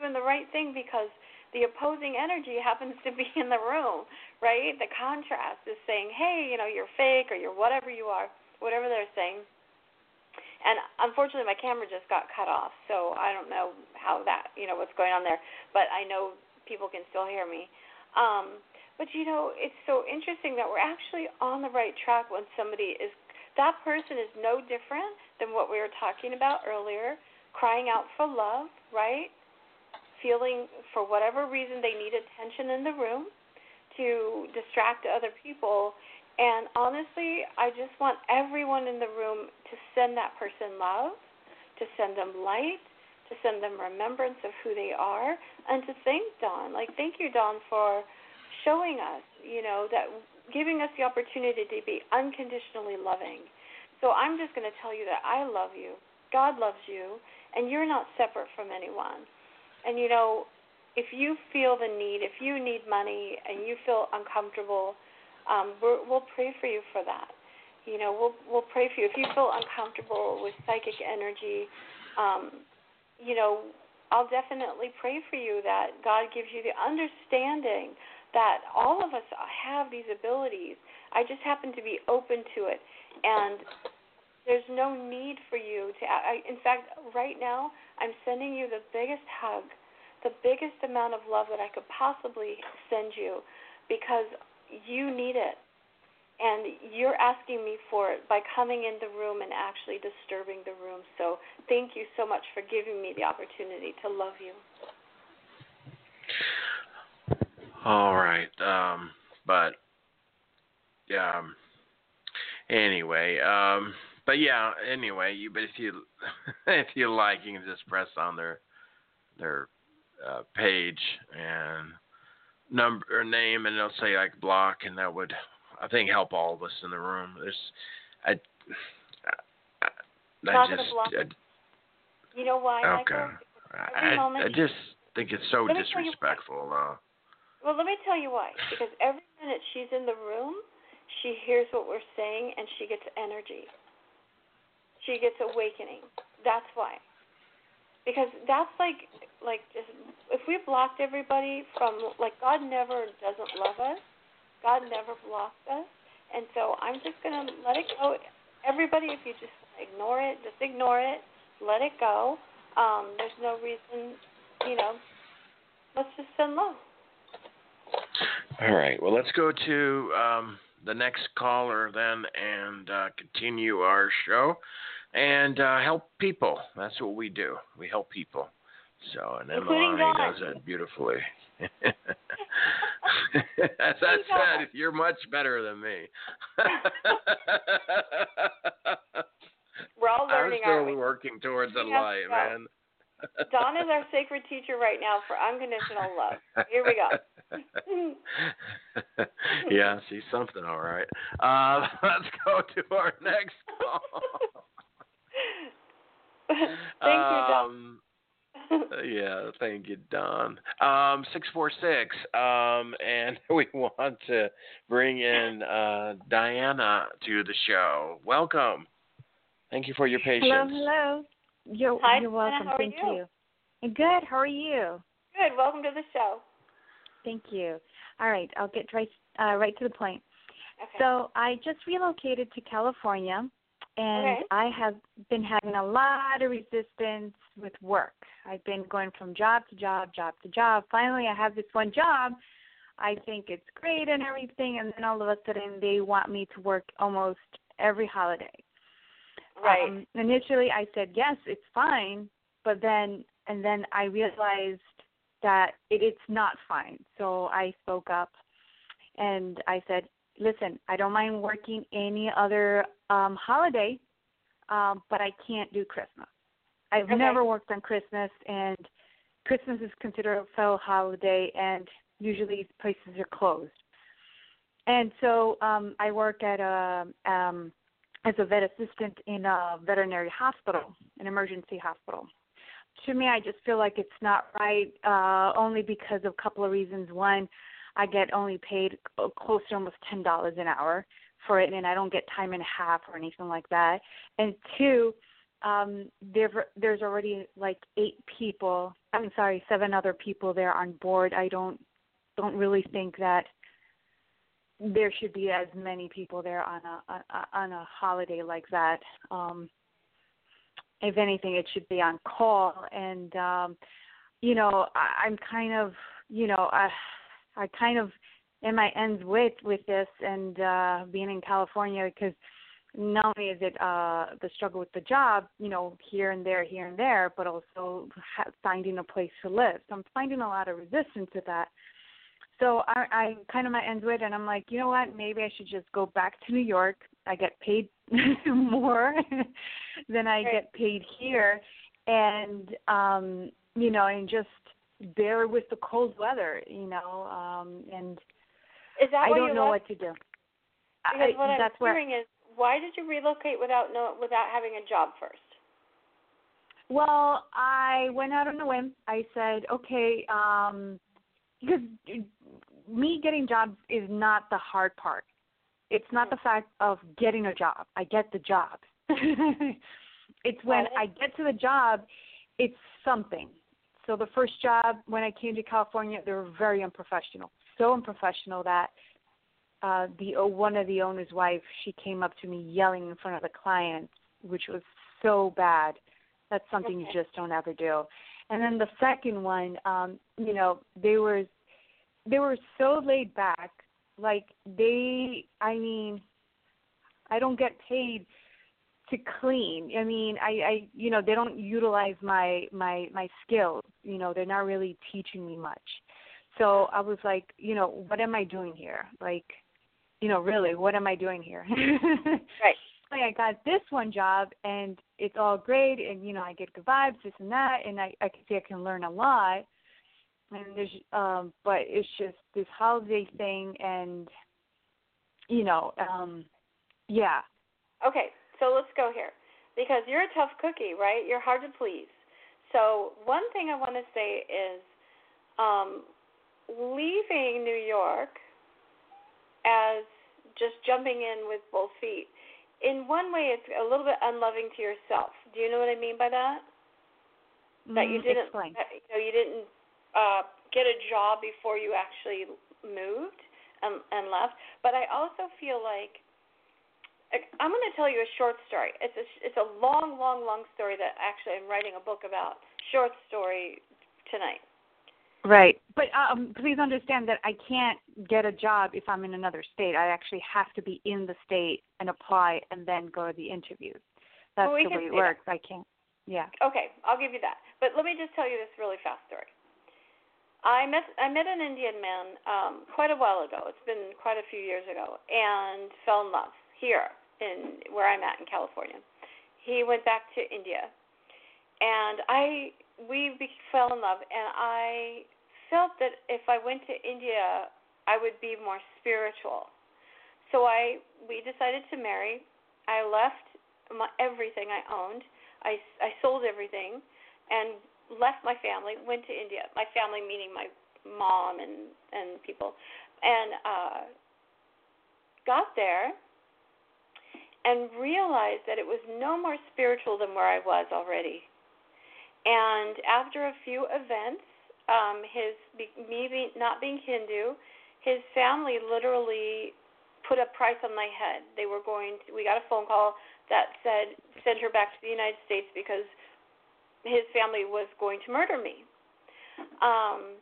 doing the right thing because the opposing energy happens to be in the room, right? The contrast is saying, hey, you know, you're fake or you're whatever you are, whatever they're saying. And unfortunately, my camera just got cut off, so I don't know how that, you know, what's going on there. But I know people can still hear me. Um, but you know, it's so interesting that we're actually on the right track when somebody is. That person is no different than what we were talking about earlier, crying out for love, right? feeling for whatever reason they need attention in the room to distract other people. And honestly, I just want everyone in the room to send that person love, to send them light, to send them remembrance of who they are, and to thank Dawn. Like, thank you, Dawn, for showing us, you know, that giving us the opportunity to be unconditionally loving. So I'm just going to tell you that I love you. God loves you, and you're not separate from anyone. And you know, if you feel the need, if you need money and you feel uncomfortable, um, we're, we'll pray for you for that. You know, we'll we'll pray for you. If you feel uncomfortable with psychic energy, um, you know, I'll definitely pray for you that God gives you the understanding that all of us have these abilities. I just happen to be open to it, and there's no need for you to. I, in fact, right now, I'm sending you the biggest hug, the biggest amount of love that I could possibly send you because you need it. And you're asking me for it by coming in the room and actually disturbing the room. So thank you so much for giving me the opportunity to love you. All right. Um, but, yeah. Um, anyway, um, but yeah, anyway, you but if you if you like, you can just press on their their uh, page and number or name, and it'll say like block, and that would I think help all of us in the room. There's I I, I just I, you know why? Okay, I, I just think it's so disrespectful. Uh, well, let me tell you why. Because every minute she's in the room, she hears what we're saying and she gets energy she gets awakening. That's why. Because that's like like just if we blocked everybody from like God never doesn't love us. God never blocked us. And so I'm just gonna let it go. Everybody if you just ignore it, just ignore it, let it go. Um, there's no reason you know, let's just send love. All right. Well, let's go to um, the next caller then and uh, continue our show and uh, help people. That's what we do. We help people. So, and Emalani does that beautifully. As I said, you're much better than me. We're all learning. I'm still working towards the light, man. Dawn is our sacred teacher right now for unconditional love. Here we go. yeah, she's something, all right. Uh, let's go to our next call. thank you, Dawn. Um, yeah, thank you, Dawn. Um, six four six. Um, and we want to bring in uh, Diana to the show. Welcome. Thank you for your patience. Hello, hello. You're, Hi, you're welcome. Diana, how Thank are you? you. Good. How are you? Good. Welcome to the show. Thank you. All right, I'll get right uh, right to the point. Okay. So I just relocated to California and okay. I have been having a lot of resistance with work. I've been going from job to job, job to job. Finally, I have this one job. I think it's great and everything, and then all of a sudden they want me to work almost every holiday. Right. Um, initially, I said yes, it's fine, but then and then I realized that it, it's not fine. So I spoke up and I said, "Listen, I don't mind working any other um holiday, um, but I can't do Christmas. I've Okay. never worked on Christmas, and Christmas is considered a federal holiday, and usually places are closed. And so um, I work at a um, as a vet assistant in a veterinary hospital, an emergency hospital. To me, I just feel like it's not right, uh, only because of a couple of reasons. One, I get only paid uh, close to almost ten dollars an hour for it, and I don't get time and a half or anything like that. And two, um, there there's already like eight people. I'm sorry, seven other people there on board. I don't don't really think that there should be as many people there on a, a on a holiday like that. Um, if anything, it should be on call. And um, you know, I, I'm kind of you know I I kind of in my ends with with this and uh, being in California because not only is it uh the struggle with the job, you know, here and there, here and there, but also ha- finding a place to live. So I'm finding a lot of resistance to that. So I, I kind of my ends with, it, and I'm like, you know what? Maybe I should just go back to New York. I get paid more than I Right. get paid here, and um, you know, and just bear with the cold weather, you know, um, and Is that I don't you know left? what to do. Because I, what I'm that's hearing is, why did you relocate without no without having a job first? Well, I went out on a whim. I said, okay, um, because me getting jobs is not the hard part. It's not the fact of getting a job. I get the job. it's when I get to the job, it's something. So the first job when I came to California, they were very unprofessional. So unprofessional that uh the uh, one of the owner's wife, she came up to me yelling in front of the client, which was so bad. That's something Okay. you just don't ever do. And then the second one, um, you know, they were they were so laid back. Like they I mean I don't get paid to clean. I mean, I, I you know, they don't utilize my my my skills. You know, they're not really teaching me much. So I was like, you know, what am I doing here? Like, you know, really, what am I doing here? Right. like I got this one job and it's all great and you know I get good vibes this and that and I I can see I can learn a lot and there's um but it's just this holiday thing and you know um yeah Okay, so let's go here because you're a tough cookie, right? You're hard to please. So one thing I want to say is, um, leaving New York as just jumping in with both feet. In one way, it's a little bit unloving to yourself. Do you know what I mean by that? That you Mm, didn't, explain that, you know, you didn't uh, get a job before you actually moved and and left. But I also feel like, I'm going to tell you a short story. It's a it's a long, long, long story that actually I'm writing a book about. Short story tonight. right but um please understand that I can't get a job if I'm in another state I actually have to be in the state and apply and then go to the interviews that's Well, we the can way it works I can't yeah Okay, I'll give you that. But let me just tell you this really fast story. I met I met an Indian man um, quite a while ago. It's been quite a few years ago, and fell in love here in where I'm at in California. He went back to India, and I we fell in love, and I felt that if I went to India, I would be more spiritual. So I we decided to marry. I left my, everything I owned. I, I sold everything and left my family, went to India. My family meaning my mom and and people, and uh, got there and realized that it was no more spiritual than where I was already. And after a few events, um, his me being, not being Hindu, his family literally put a price on my head. They were going. To, we got a phone call that said send her back to the United States because his family was going to murder me. Um,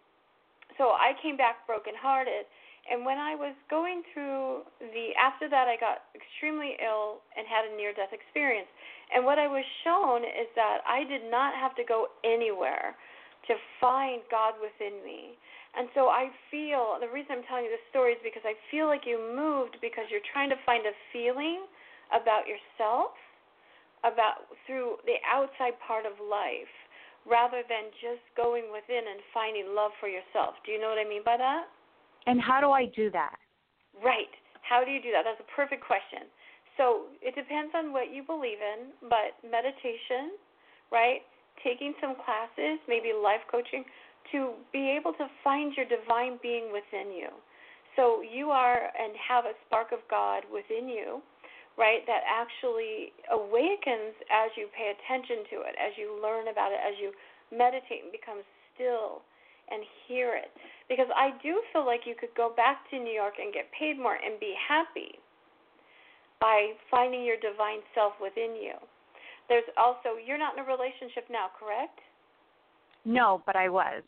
so I came back brokenhearted, And when I was going through the after that I got extremely ill and had a near death experience. And what I was shown is that I did not have to go anywhere to find God within me. And so I feel the reason I'm telling you this story is because I feel like you moved because you're trying to find a feeling about yourself about through the outside part of life rather than just going within and finding love for yourself. Do you know what I mean by that? And how do I do that? Right. How do you do that? That's a perfect question. So it depends on what you believe in, but meditation, right? Taking some classes, maybe life coaching, to be able to find your divine being within you. So you are and have a spark of God within you, right? That actually awakens as you pay attention to it, as you learn about it, as you meditate and become still and hear it. Because I do feel like you could go back to New York and get paid more and be happy by finding your divine self within you. There's also, you're not in a relationship now, correct? No, but I was.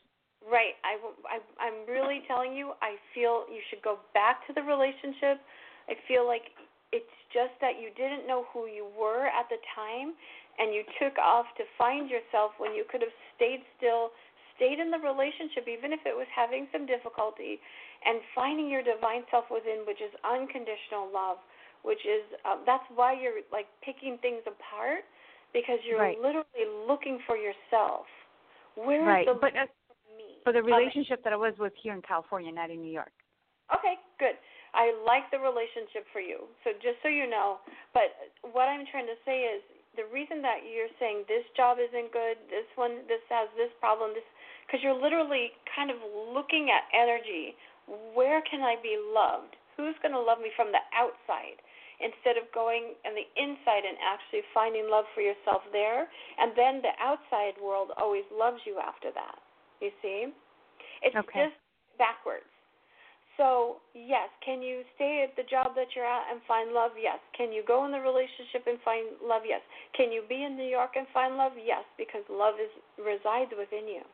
Right. I, I, I'm really telling you, I feel you should go back to the relationship. I feel like it's just that you didn't know who you were at the time and you took off to find yourself when you could have stayed still stayed in the relationship, even if it was having some difficulty, and finding your divine self within, which is unconditional love, which is uh, that's why you're like picking things apart because you're right. literally looking for yourself. Where right. is the but, uh, me? For the relationship that I was with here in California, not in New York. Okay, good. I like the relationship for you. So just so you know, but what I'm trying to say is the reason that you're saying this job isn't good, this one, this has this problem, this because you're literally kind of looking at energy. Where can I be loved? Who's going to love me from the outside? Instead of going on the inside and actually finding love for yourself there, and then the outside world always loves you after that. You see? It's okay. just backwards. So, yes, can you stay at the job that you're at and find love? Yes. Can you go in the relationship and find love? Yes. Can you be in New York and find love? Yes, because love is resides within you.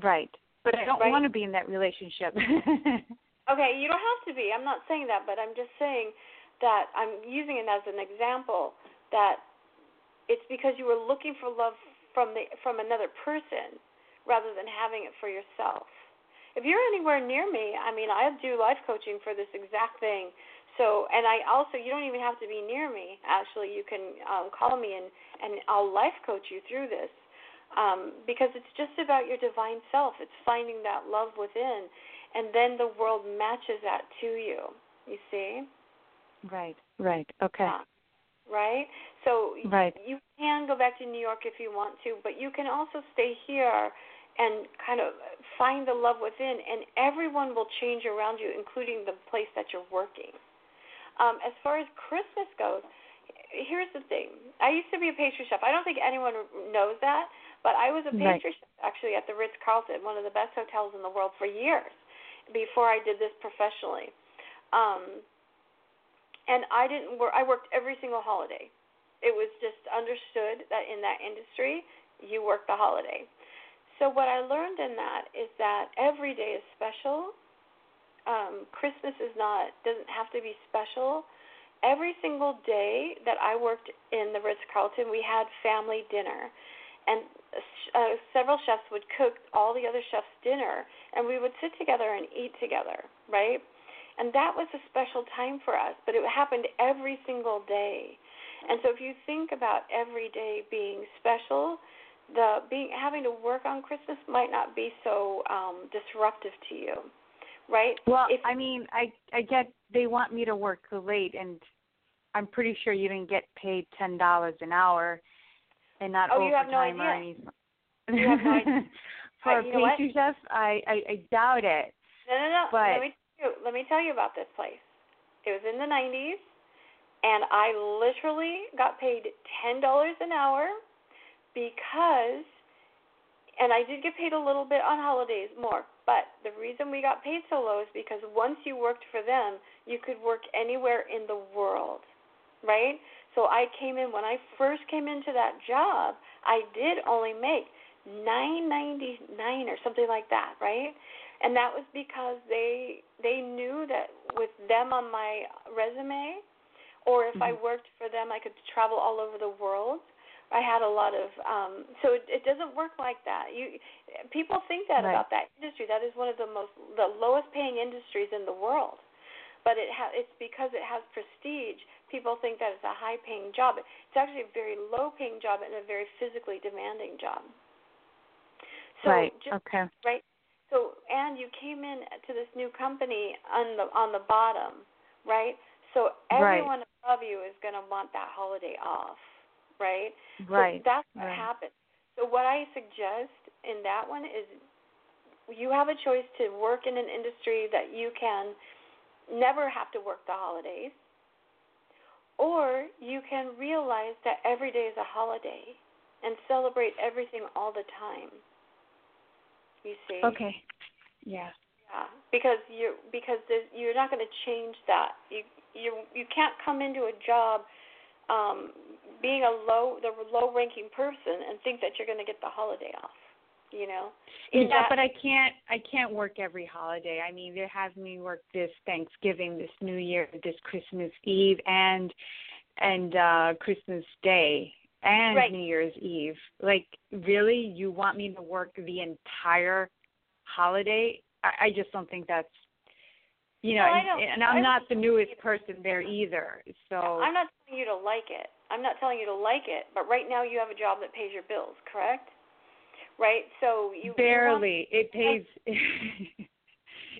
Right. But I don't right? want to be in that relationship. okay, you don't have to be. I'm not saying that, but I'm just saying that I'm using it as an example that it's because you were looking for love from the from another person rather than having it for yourself. If you're anywhere near me, I mean, I do life coaching for this exact thing. So, and I also, you don't even have to be near me. Actually, you can um, call me and and I'll life coach you through this um, because it's just about your divine self. It's finding that love within, and then the world matches that to you. You see? Right. Right. Okay. Yeah. Right. So right. you can go back to New York if you want to, but you can also stay here and kind of find the love within, and everyone will change around you, including the place that you're working. Um, as far as Christmas goes, here's the thing. I used to be a pastry chef. I don't think anyone knows that, but I was a pastry right. chef actually at the Ritz Carlton, one of the best hotels in the world for years before I did this professionally. Um, and I didn't work. I worked every single holiday. It was just understood that in that industry, you work the holiday. So what I learned in that is that every day is special. Um, Christmas is not doesn't have to be special. Every single day that I worked in the Ritz Carlton, we had family dinner, and uh, several chefs would cook all the other chefs dinner, and we would sit together and eat together, right? And that was a special time for us, but it happened every single day. And so if you think about every day being special, the being having to work on Christmas might not be so um disruptive to you. Right? Well, if, I mean, I I get they want me to work late and I'm pretty sure you didn't get paid ten dollars an hour and not oh, overtime no or anything. You have no idea. For uh, a pastry chef, I, I I doubt it. No, no, no. But let me tell you, let me tell you about this place. It was in the 90s, and I literally got paid ten dollars an hour because, and I did get paid a little bit on holidays more. But the reason we got paid so low is because once you worked for them, you could work anywhere in the world, right? So I came in when I first came into that job, I did only make nine ninety nine or something like that, right? and that was because they they knew that with them on my resume, or if Mm-hmm. I worked for them, I could travel all over the world. I had a lot of um so it, it doesn't work like that. You people think that Right. about that industry. That is one of the most the lowest paying industries in the world. But it ha- it's because it has prestige. People think that it's a high paying job. It's actually a very low paying job and a very physically demanding job. So right. just okay. right? So, and you came in to this new company on the on the bottom, right? So Right. everyone above you is going to want that holiday off, right? Right. So that's what right. happens. So what I suggest in that one is you have a choice to work in an industry that you can never have to work the holidays, or you can realize that every day is a holiday and celebrate everything all the time. You see? Okay. Yeah. Yeah, because you because you're not going to change that. You you you can't come into a job um, being a low the low ranking person and think that you're going to get the holiday off. You know. Yeah, that- but I can't. I can't work every holiday. I mean, they have me work this Thanksgiving, this New Year, this Christmas Eve, and and uh Christmas Day and Right. New Year's Eve. Like, really, you want me to work the entire holiday? I, I just don't think that's. You know, I and, and I I'm don't the newest either. person there either. So I'm not you to like it. I'm not telling you to like it, but right now you have a job that pays your bills, correct? Right. So you you barely. It pays.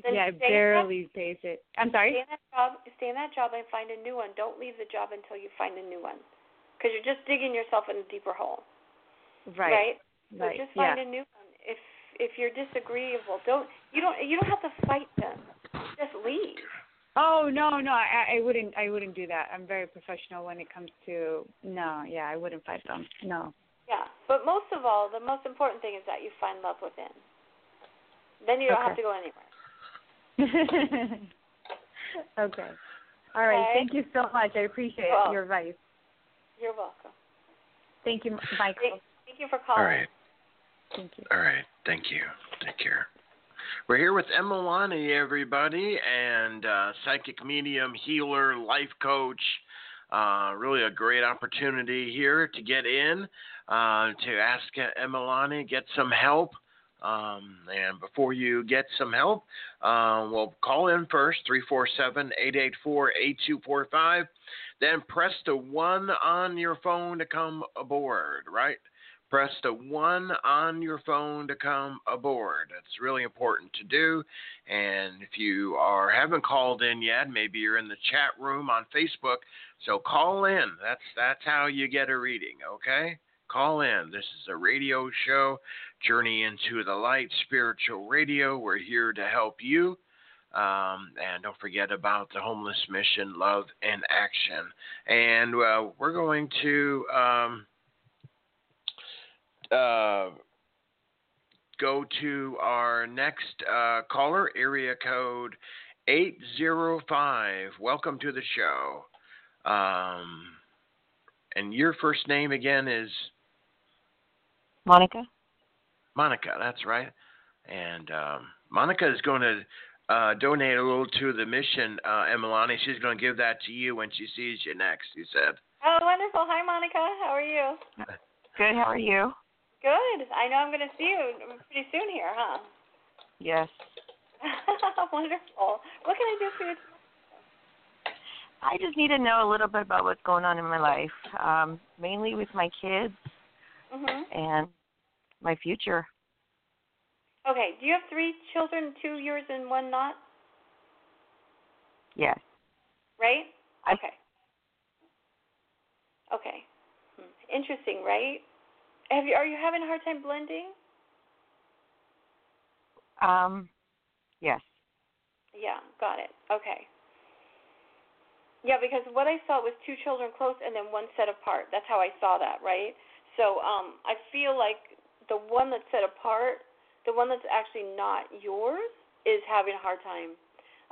Yeah, it stay in that- barely pays it. I'm sorry. Stay in that job. Stay in that job and find a new one. Don't leave the job until you find a new one, because you're just digging yourself in a deeper hole. Right. So Right. just yeah. find a new one. If if you're disagreeable, don't you don't you don't have to fight them. Just leave. Oh no, no, I, I wouldn't. I wouldn't do that. I'm very professional when it comes to. No, yeah, I wouldn't fight them. No. Yeah. But most of all, the most important thing is that you find love within. Then you don't have to go anywhere. okay. All right. Okay. Thank you so much. I appreciate You're your advice. You're welcome. Thank you, Michael. Thank, thank you for calling. All right. Thank you. All right. Thank you. Take care. We're here with Emalani, everybody, and uh, psychic medium, healer, life coach. Uh, really a great opportunity here to get in, uh, to ask Emalani, get some help. Um, and before you get some help, uh, well, call in first, 347 884 8245. Then press the one on your phone to come aboard, right? Press the one on your phone to come aboard. That's really important to do. And if you are haven't called in yet, maybe you're in the chat room on Facebook. So call in. That's that's how you get a reading, okay? Call in. This is a radio show, Journey into the Light Spiritual Radio. We're here to help you. Um, and don't forget about the homeless mission, love and action. And uh, we're going to um, uh, go to our next uh, caller, area code 805. Welcome to the show. Um, and your first name again is Monica? Monica, that's right. And um, Monica is going to uh, donate a little to the mission, uh, Emalani. She's going to give that to you when she sees you next, you said. Oh, wonderful. Hi, Monica. How are you? Good, how are you? Good. I know I'm going to see you pretty soon here, huh? Yes. wonderful. What can I do for you? I just need to know a little bit about what's going on in my life, um, mainly with my kids Mhm. and my future. Okay. Do you have three children, two yours and one not? Yes. Right? I- Okay. Okay. Hmm. Interesting, right? Have you are you having a hard time blending? Um, yes. Yeah, got it. Okay. Yeah, because what I saw was two children close and then one set apart. That's how I saw that, right? So, um I feel like the one that's set apart, the one that's actually not yours is having a hard time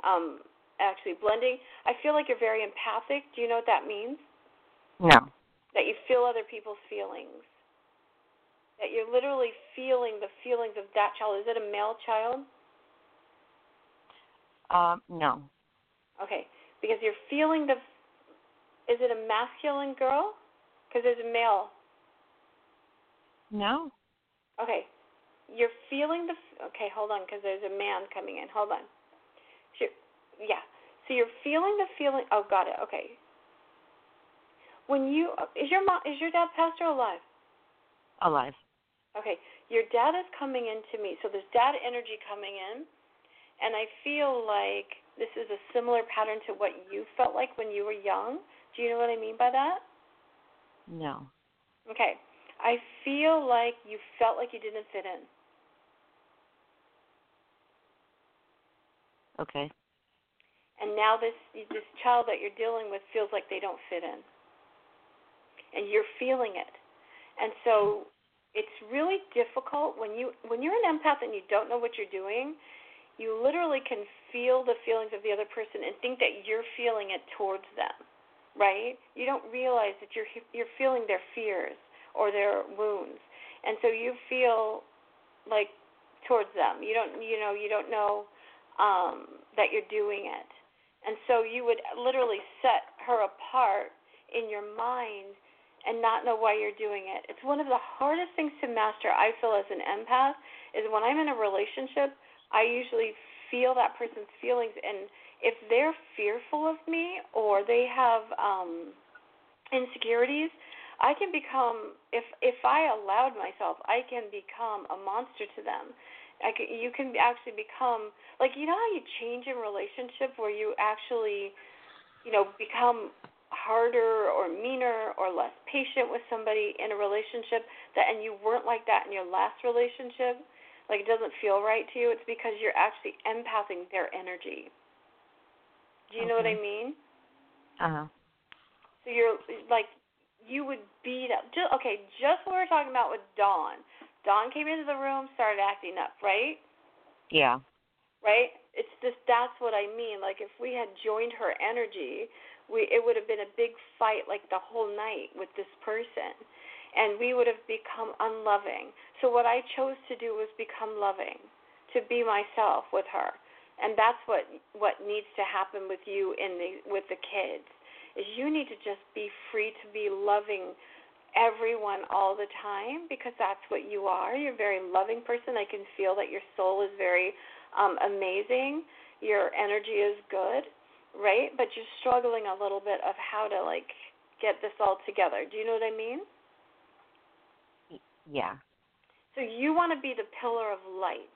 um actually blending. I feel like you're very empathic. Do you know what that means? No. that you feel other people's feelings. That you're literally feeling the feelings of that child. Is it a male child? Um, no. Okay, because you're feeling the. Is it a masculine girl? Because there's a male. No. Okay, you're feeling the. Okay, hold on, because there's a man coming in. Hold on. So, yeah. So you're feeling the feeling. Oh, got it. Okay. When you is your mom is your dad passed or alive? Alive. Okay, your dad is coming into me. So there's dad energy coming in, and I feel like this is a similar pattern to what you felt like when you were young. Do you know what I mean by that? No. Okay. I feel like you felt like you didn't fit in. Okay. And now this this child that you're dealing with feels like they don't fit in. And you're feeling it. And so it's really difficult when you when you're an empath and you don't know what you're doing, you literally can feel the feelings of the other person and think that you're feeling it towards them. Right? You don't realize that you're you're feeling their fears or their wounds. And so you feel like towards them. You don't you know, you don't know um that you're doing it. And so you would literally set her apart in your mind and not know why you're doing it. It's one of the hardest things to master, I feel, as an empath, is when I'm in a relationship, I usually feel that person's feelings. And if they're fearful of me or they have um, insecurities, I can become if if I allowed myself, I can become a monster to them. I can, you can actually become like you know how you change in relationship where you actually, you know, become harder or meaner or less patient with somebody in a relationship that and you weren't like that in your last relationship like it doesn't feel right to you it's because you're actually empathing their energy do you okay. know what i mean uh-huh so you're like you would beat up. Just, okay, just what we were talking about with Dawn. Dawn came into the room, started acting up, right? Yeah. Right. It's just that's what I mean. Like if we had joined her energy, we it would have been a big fight like the whole night with this person, and we would have become unloving. So what I chose to do was become loving, to be myself with her, and that's what what needs to happen with you in the with the kids is you need to just be free to be loving everyone all the time because that's what you are. You're a very loving person. I can feel that your soul is very um, amazing. Your energy is good, right? But you're struggling a little bit of how to like get this all together. Do you know what I mean? Yeah. So you want to be the pillar of light.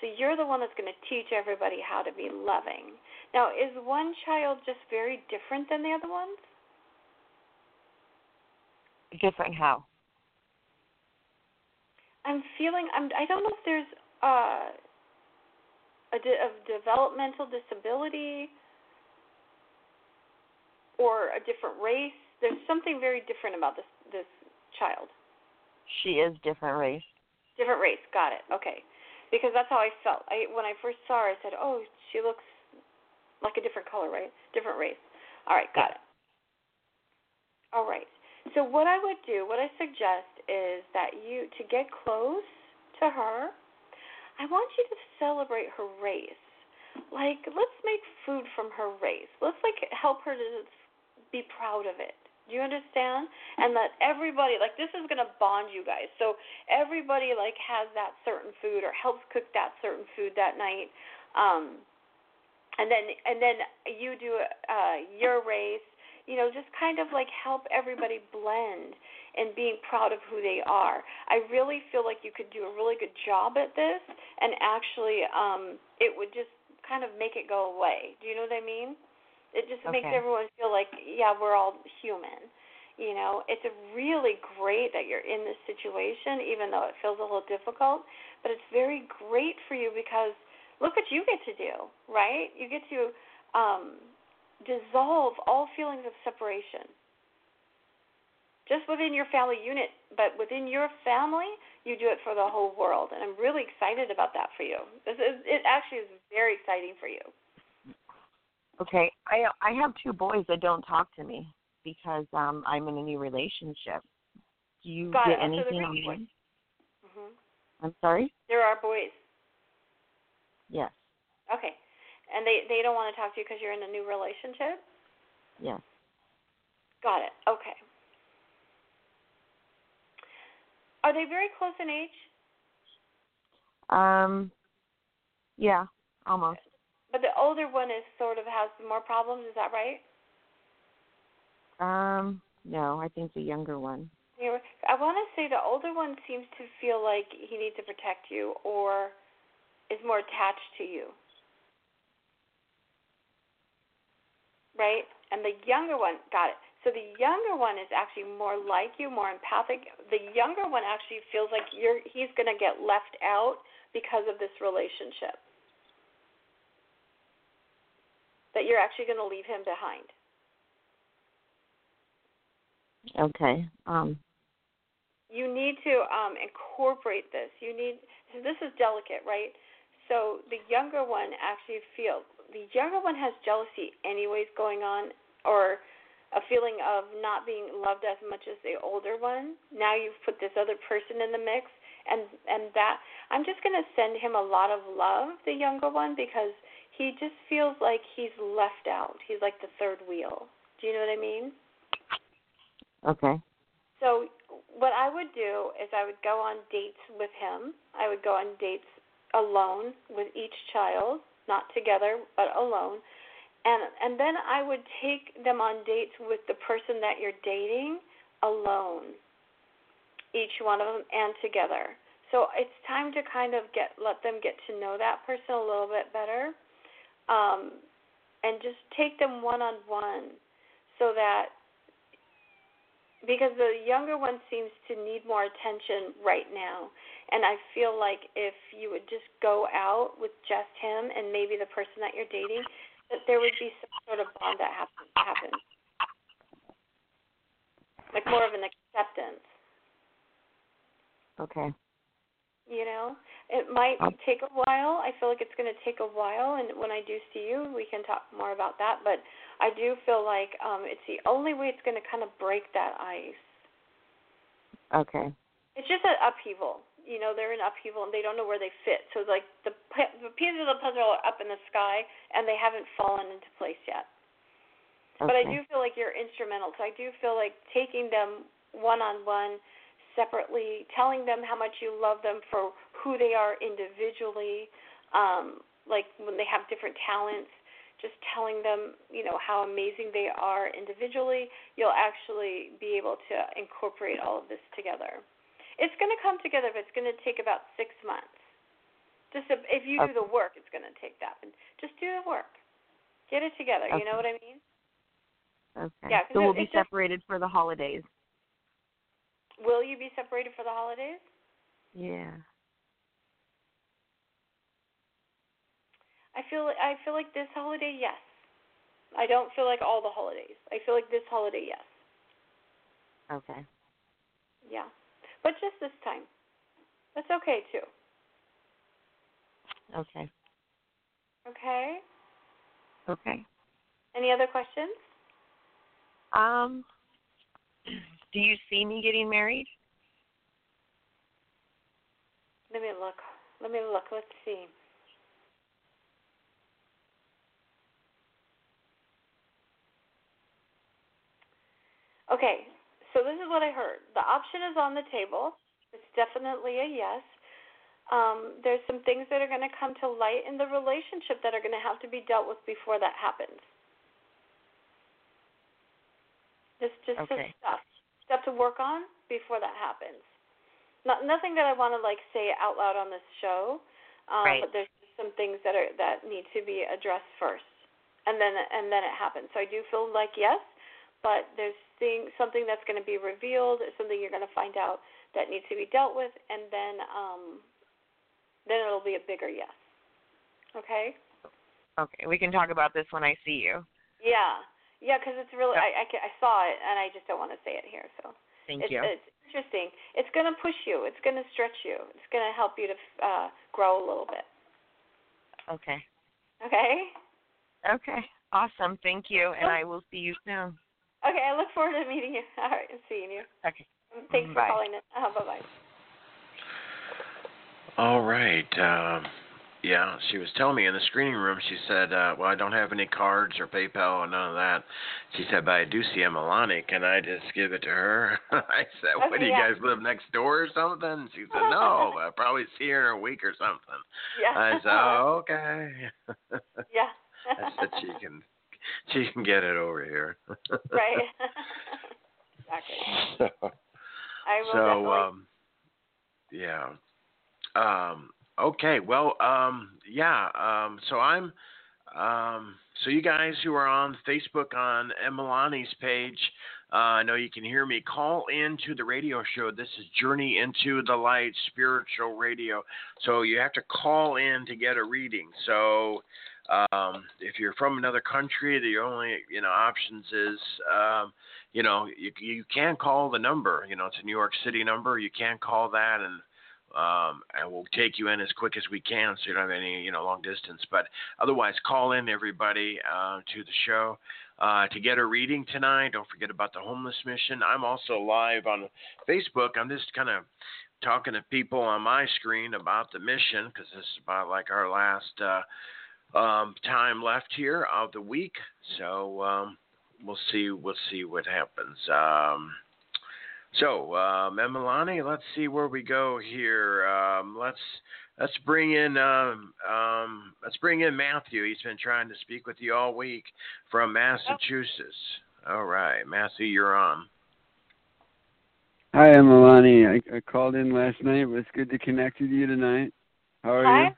So you're the one that's going to teach everybody how to be loving. Now, is one child just very different than the other ones? Different how? I'm feeling I'm I don't know if there's uh, a, de- a developmental disability or a different race. There's something very different about this this child. She is different race. Different race. Got it. Okay. Because that's how I felt. I when I first saw her, I said, "Oh, she looks like a different color, right? Different race." All right, got it. All right. So what I would do, what I suggest is that you to get close to her, I want you to celebrate her race. Like, let's make food from her race. Let's like help her to be proud of it. Do you understand? And that everybody like this is gonna bond you guys. So everybody like has that certain food or helps cook that certain food that night. Um and then and then you do uh your race you know, just kind of like help everybody blend and being proud of who they are. I really feel like you could do a really good job at this and actually um it would just kind of make it go away. Do you know what I mean? It just okay. makes everyone feel like yeah, we're all human. You know, it's really great that you're in this situation even though it feels a little difficult, but it's very great for you because look what you get to do, right? You get to um dissolve all feelings of separation. Just within your family unit, but within your family, you do it for the whole world, and I'm really excited about that for you. This is it actually is very exciting for you. Okay, I I have two boys that don't talk to me because um I'm in a new relationship. Do you Got get it. anything so on them? hmm I'm sorry. There are boys. Yes. Okay. And they they don't want to talk to you because you're in a new relationship. Yes. Got it. Okay. Are they very close in age? Um. Yeah, almost. But the older one is sort of has more problems. Is that right? Um. No, I think the younger one. I want to say the older one seems to feel like he needs to protect you or is more attached to you. Right? And the younger one, got it. So the younger one is actually more like you, more empathic. The younger one actually feels like you're he's going to get left out because of this relationship. That you're actually going to leave him behind. Okay. Um. You need to um, incorporate this. You need. So this is delicate, right? So the younger one actually feels the younger one has jealousy anyways going on, or a feeling of not being loved as much as the older one. Now you've put this other person in the mix, and and that I'm just gonna send him a lot of love, the younger one, because he just feels like he's left out. He's like the third wheel. Do you know what I mean? Okay. So what I would do is I would go on dates with him. I would go on dates alone with each child, not together, but alone. And and then I would take them on dates with the person that you're dating alone. Each one of them and together. So it's time to kind of get let them get to know that person a little bit better. Um and just take them one on one so that because the younger one seems to need more attention right now. And I feel like if you would just go out with just him and maybe the person that you're dating, that there would be some sort of bond that happens. happens. Like more of an acceptance. Okay. You know, it might Um, take a while. I feel like it's going to take a while, and when I do see you, we can talk more about that. But I do feel like um, it's the only way it's going to kind of break that ice. Okay. It's just an upheaval. You know, they're in upheaval and they don't know where they fit. So it's like the the pieces of the puzzle are up in the sky and they haven't fallen into place yet. Okay. But I do feel like you're instrumental. So I do feel like taking them one on one, separately, telling them how much you love them for who they are individually, um, like when they have different talents, just telling them, you know, how amazing they are individually, you'll actually be able to incorporate all of this together. It's going to come together, but it's going to take about six months. Just if you do the work, it's going to take that. But just do the work. Get it together. You know what I mean? Okay. Yeah, so we'll be it's just- separated for the holidays. Will you be separated for the holidays? Yeah. I feel I feel like this holiday, yes. I don't feel like all the holidays. I feel like this holiday, yes. Okay. Yeah. But just this time. That's okay too. Okay. Okay? Okay. Any other questions? Um. Do you see me getting married? Let me look. Let me look. Let's see. Okay, so this is what I heard. The option is on the table. It's definitely a yes. Um, there's some things that are going to come to light in the relationship that are going to have to be dealt with before that happens. Just, just some Okay. stuff, stuff to work on before that happens. Not nothing that I want to like say out loud on this show, um, Right. but there's just some things that are that need to be addressed first, and then and then it happens. So I do feel like yes, but there's thing, something that's going to be revealed, something you're going to find out that needs to be dealt with, and then um, then it'll be a bigger yes. Okay. Okay. We can talk about this when I see you. Yeah, yeah, because it's really Yep. I, I ca- I saw it and I just don't want to say it here. So Thank it's, you. it's interesting. It's going to push you. It's going to stretch you. It's going to help you to uh, grow a little bit. Okay. Okay. Okay. Awesome. Thank you. And I will see you soon. Okay. I look forward to meeting you. All right, and seeing you. Okay. Thanks for Bye. calling in. Uh, bye bye. All right. Um, Yeah, she was telling me in the screening room. She said, uh, "Well, I don't have any cards or PayPal or none of that." She said, "But I do see Emalani. Can I just give it to her?" I said, Okay, "What do you yeah. guys live next door or something?" She said, "No, I'll probably see her in a week or something." Yeah. I said, "Oh, okay." yeah. I said she can, she can get it over here. right. exactly. So, I will so definitely. um, yeah. Um, okay. Well, um, yeah. Um, so I'm. Um, so you guys who are on Facebook on Emalani's page, uh, I know you can hear me. Call in to the radio show. This is Journey into the Light Spiritual Radio. So you have to call in to get a reading. So um, if you're from another country, the only you know options is um, you know you you can call the number. You know it's a New York City number. You can call that and um, and we'll take you in as quick as we can, so you don't have any, you know, long distance. But otherwise, call in everybody uh, to the show uh, to get a reading tonight. Don't forget about the homeless mission. I'm also live on Facebook. I'm just kind of talking to people on my screen about the mission because this is about like our last uh, um, time left here of the week. So um, we'll see. We'll see what happens. So, um, Emalani, let's see where we go here. Um, let's let's bring in um, um, let's bring in Matthew. He's been trying to speak with you all week from Massachusetts. All right, Matthew, you're on. Hi, Emalani. I, I called in last night. It was good to connect with you tonight. How are Hi. you?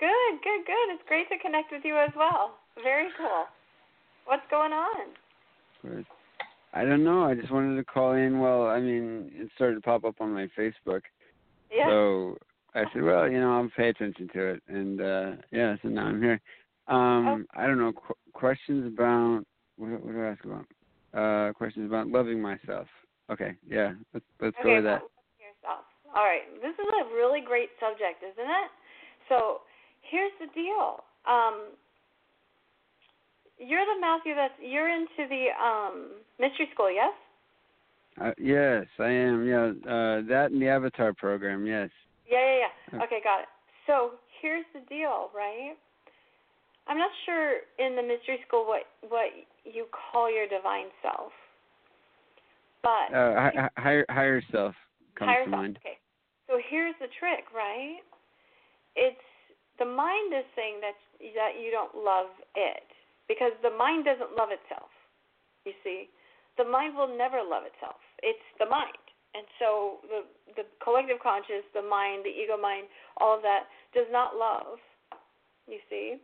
Good, good, good. It's great to connect with you as well. Very cool. What's going on? Good. I don't know. I just wanted to call in. Well, I mean, it started to pop up on my Facebook. Yeah. So I said, well, you know, I'll pay attention to it. And uh yeah, so now I'm here. Um I don't know. Qu- questions about what, what do I ask about? Uh questions about loving myself. Okay. Yeah. Let's let's go with that. yourself. All right. This is a really great subject, isn't it? So here's the deal. Um, you're the Matthew that's you're into the um mystery school, yes? Uh, yes, I am. Yeah, uh that and the Avatar program. Yes. Yeah, yeah, yeah. Okay, got it. So here's the deal, right? I'm not sure in the mystery school what what you call your divine self, but Uh, hi- higher higher self comes higher to self. mind. Okay. So here's the trick, right? It's the mind is saying that that you don't love it because the mind doesn't love itself. You see, the mind will never love itself. It's the mind, and so the the collective conscious, the mind, the ego mind, all of that does not love. You see,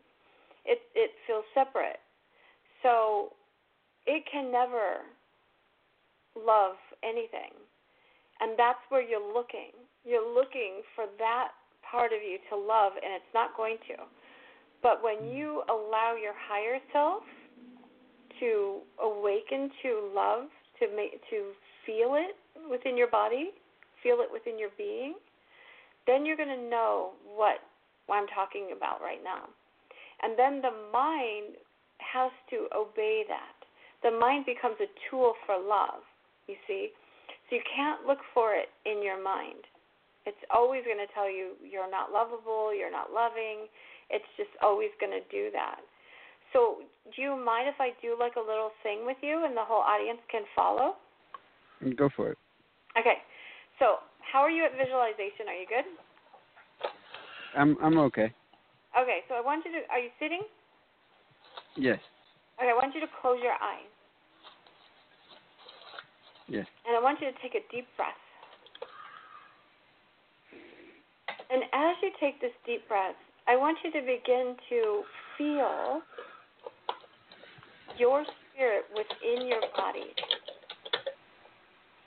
it it feels separate, so it can never love anything, and that's where you're looking. You're looking for that part of you to love, and it's not going to. But when you allow your higher self to awaken to love, to make to feel it within your body, feel it within your being, then you're going to know what, what I'm talking about right now. And then the mind has to obey that. The mind becomes a tool for love, you see. So you can't look for it in your mind. It's always going to tell you you're not lovable, you're not loving. It's just always going to do that. So, do you mind if I do like a little thing with you and the whole audience can follow? Go for it. Okay. So, how are you at visualization? Are you good? I'm I'm okay. Okay, so I want you to are you sitting? Yes. Okay, I want you to close your eyes. Yes. And I want you to take a deep breath. And as you take this deep breath, I want you to begin to feel your spirit within your body.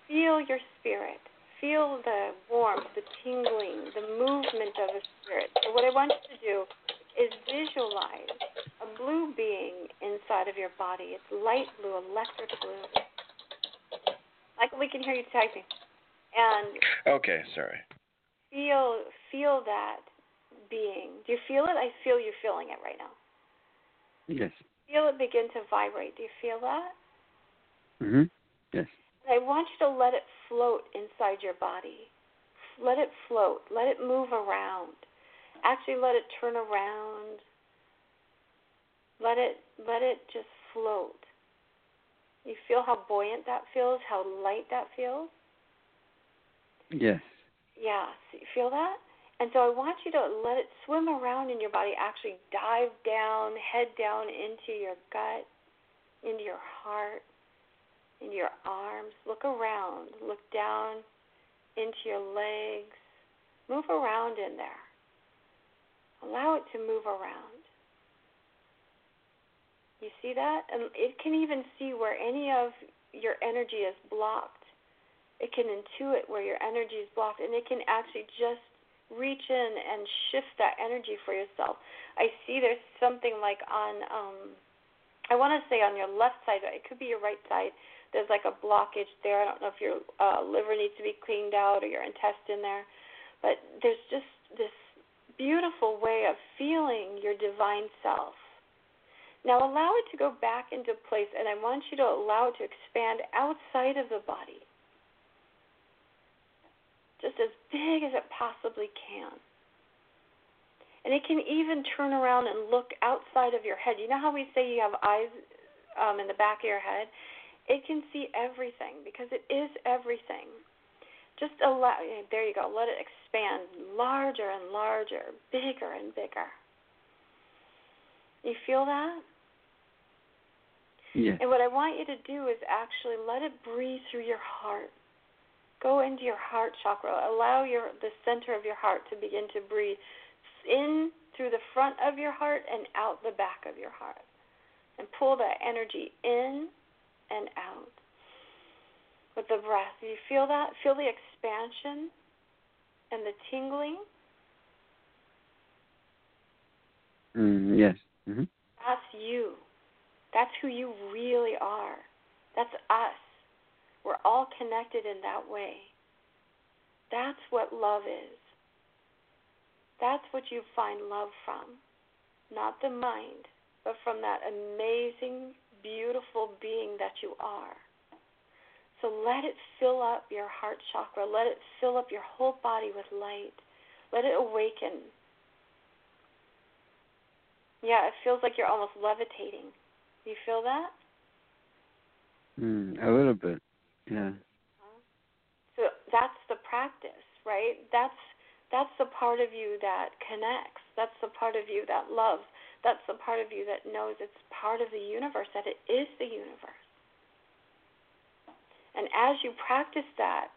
Feel your spirit. Feel the warmth, the tingling, the movement of the spirit. So, what I want you to do is visualize a blue being inside of your body. It's light blue, electric blue. Like we can hear you typing. And Okay, sorry. feel feel that being. Do you feel it? I feel you feeling it right now. Yes. Feel it begin to vibrate. Do you feel that? Mhm. Yes. I want you to let it float inside your body. Let it float. Let it move around. Actually let it turn around. Let it let it just float. You feel how buoyant that feels, how light that feels? Yes. Yeah, so you feel that? And so I want you to let it swim around in your body, actually dive down, head down into your gut, into your heart, into your arms. Look around. Look down into your legs. Move around in there. Allow it to move around. You see that? And it can even see where any of your energy is blocked. It can intuit where your energy is blocked, and it can actually just reach in and shift that energy for yourself. I see there's something like on um I want to say on your left side, it could be your right side. There's like a blockage there. I don't know if your uh, liver needs to be cleaned out or your intestine there, but there's just this beautiful way of feeling your divine self. Now allow it to go back into place, and I want you to allow it to expand outside of the body just as big as it possibly can. And it can even turn around and look outside of your head. You know how we say you have eyes um, in the back of your head? It can see everything because it is everything. Just allow, there you go, let it expand larger and larger, bigger and bigger. You feel that? Yes. And what I want you to do is actually let it breathe through your heart. Go into your heart chakra. Allow your the center of your heart to begin to breathe in through the front of your heart and out the back of your heart. And pull that energy in and out with the breath. Do you feel that? Feel the expansion and the tingling? Mm, yes. Mm-hmm. That's you. That's who you really are. That's us. We're all connected in that way. That's what love is. That's what you find love from. Not the mind, but from that amazing, beautiful being that you are. So let it fill up your heart chakra. Let it fill up your whole body with light. Let it awaken. Yeah, it feels like you're almost levitating. You feel that? Mm, a little bit. Yeah. So that's the practice, right? That's that's the part of you that connects. That's the part of you that loves. That's the part of you that knows it's part of the universe, that it is the universe. And as you practice that,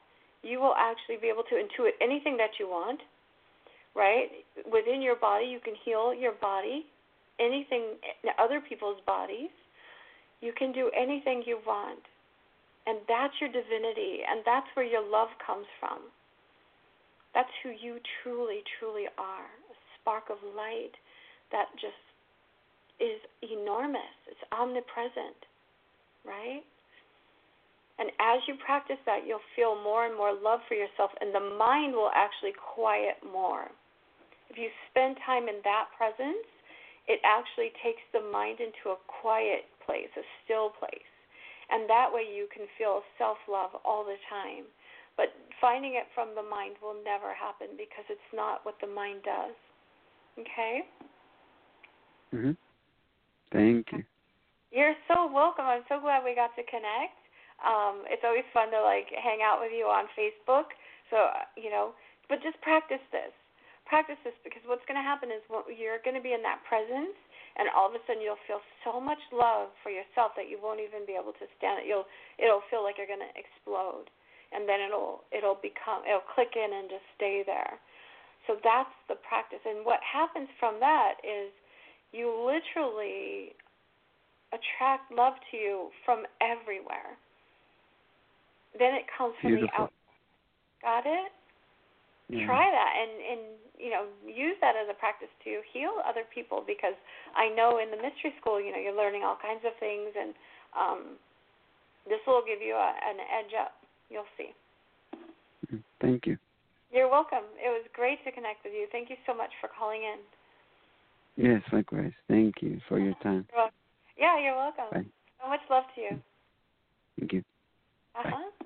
you will actually be able to intuit anything that you want, right? Within your body, you can heal your body, anything, other people's bodies. You can do anything you want. And that's your divinity, and that's where your love comes from. That's who you truly, truly are a spark of light that just is enormous, it's omnipresent, right? And as you practice that, you'll feel more and more love for yourself, and the mind will actually quiet more. If you spend time in that presence, it actually takes the mind into a quiet place, a still place and that way you can feel self love all the time. But finding it from the mind will never happen because it's not what the mind does. Okay? Mhm. Thank you. You're so welcome. I'm so glad we got to connect. Um, it's always fun to like hang out with you on Facebook. So you know, but just practice this. Practice this because what's going to happen is you're going to be in that presence and all of a sudden you'll feel so much love for yourself that you won't even be able to stand it. You'll it'll feel like you're going to explode, and then it'll it'll become it'll click in and just stay there. So that's the practice, and what happens from that is you literally attract love to you from everywhere. Then it comes from Beautiful. the out. Got it? Yeah. Try that and and you know use that as a practice to heal other people because I know in the mystery school you know you're learning all kinds of things and um, this will give you a, an edge up. You'll see. Mm-hmm. Thank you. You're welcome. It was great to connect with you. Thank you so much for calling in. Yes, likewise. Thank you for your time. You're. Yeah, you're welcome. Bye. So much love to you. Thank you. Uh huh.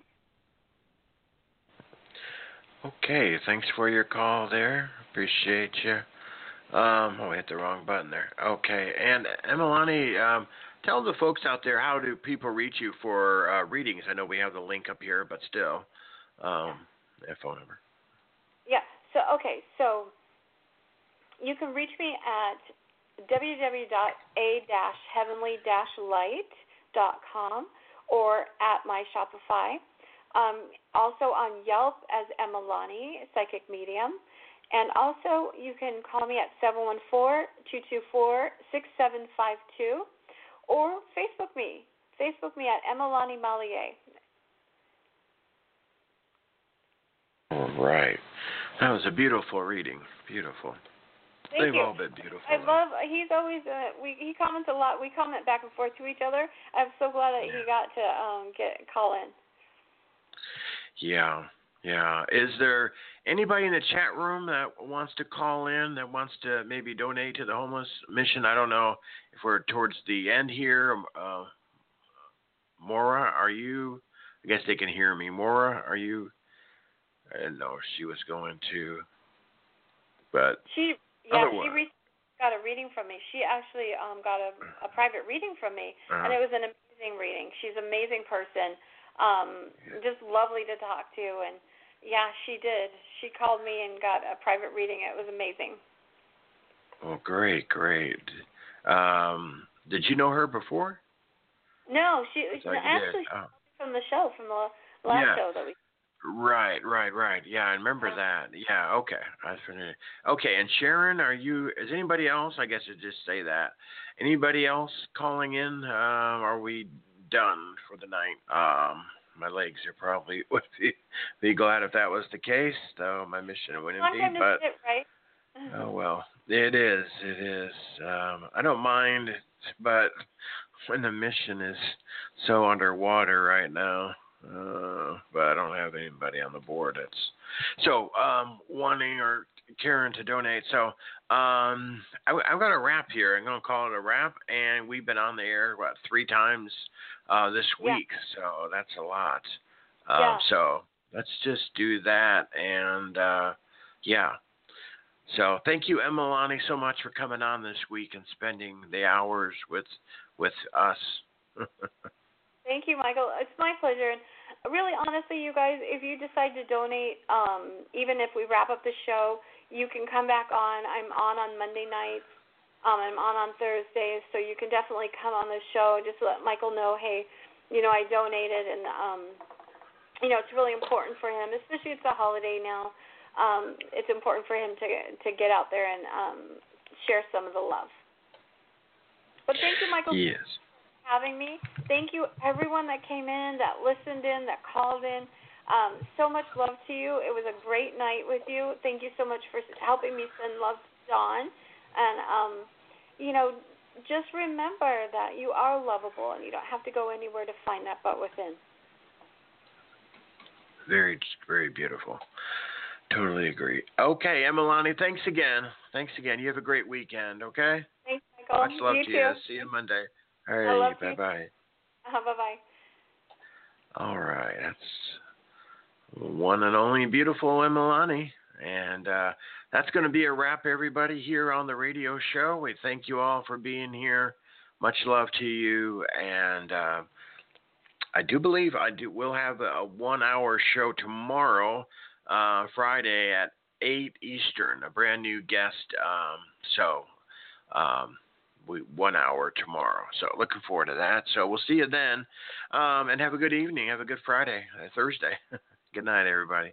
Okay, thanks for your call there. Appreciate you. Um, oh, I hit the wrong button there. Okay, and Emalani, um, tell the folks out there how do people reach you for uh, readings? I know we have the link up here, but still, um, a phone number. Yeah. So okay, so you can reach me at www.a-heavenly-light.com or at my Shopify. Um, also on Yelp as Emalani, psychic medium. And also, you can call me at 714-224-6752 or Facebook me. Facebook me at Emalani Malier. All right. That was a beautiful reading. Beautiful. Thank They've you. all been beautiful. I love. He's always. Uh, we he comments a lot. We comment back and forth to each other. I'm so glad that he got to um get call in. Yeah, yeah. Is there anybody in the chat room that wants to call in that wants to maybe donate to the homeless mission? I don't know if we're towards the end here. Uh, Mora, are you? I guess they can hear me. Mora, are you? I didn't know she was going to, but She yeah Otherwise. she re- got a reading from me. She actually um got a a private reading from me, Uh-huh. and it was an amazing reading. She's an amazing person. Um, just lovely to talk to, and yeah, she did. She called me and got a private reading. It was amazing. oh, great, great. Um, did you know her before? No, she thought actually. Oh. from the show from the last Yeah. show that we. Right, right, right. Yeah, I remember that. Yeah, okay. I. Okay, and Sharon, are you? Is anybody else? I guess I just say that. Anybody else calling in? Um, are we done for the night? Um, my legs are probably would be be glad if that was the case. Though my mission wouldn't be. But right? oh well, it is. It is. Um, I don't mind, but when the mission is so underwater right now. Uh, but I don't have anybody on the board that's so um, wanting or Karen to donate. So um, I, I've got a wrap here. I'm going to call it a wrap, and we've been on the air what three times uh, this Yeah. week, so that's a lot. Um, Yeah. So let's just do that, and uh, yeah. So thank you, Emalani, so much for coming on this week and spending the hours with with us. Thank you, Michael. It's my pleasure. And really, honestly, you guys, if you decide to donate, um, even if we wrap up the show, you can come back on. I'm on on Monday nights. Um, I'm on on Thursdays, so you can definitely come on the show. Just let Michael know, hey, you know, I donated, and um, you know, it's really important for him, especially it's a holiday now. Um, it's important for him to to get out there and um, share some of the love. But thank you, Michael Yes. having me. Thank you, everyone that came in, that listened in, that called in. Um, so much love to you. It was a great night with you. Thank you so much for helping me send love to Dawn. And, um, you know, just remember that you are lovable and you don't have to go anywhere to find that but within. Very, very beautiful. Totally agree. Okay, Emalani, thanks again. Thanks again. You have a great weekend, okay? Thanks, Michael. Much love you to too. you. See you Monday. All you. bye bye. Uh, bye bye. All right, that's one and only beautiful Emalani. And uh, that's going to be a wrap, everybody, here on the radio show. We thank you all for being here. Much love to you. And uh, I do believe I do. We'll have a one-hour show tomorrow, uh, Friday at eight Eastern. A brand new guest. Um, so. Um, we, one hour tomorrow. So looking forward to that. So we'll see you then. Um, and have a good evening. Have a good Friday, uh, Thursday. good night, everybody.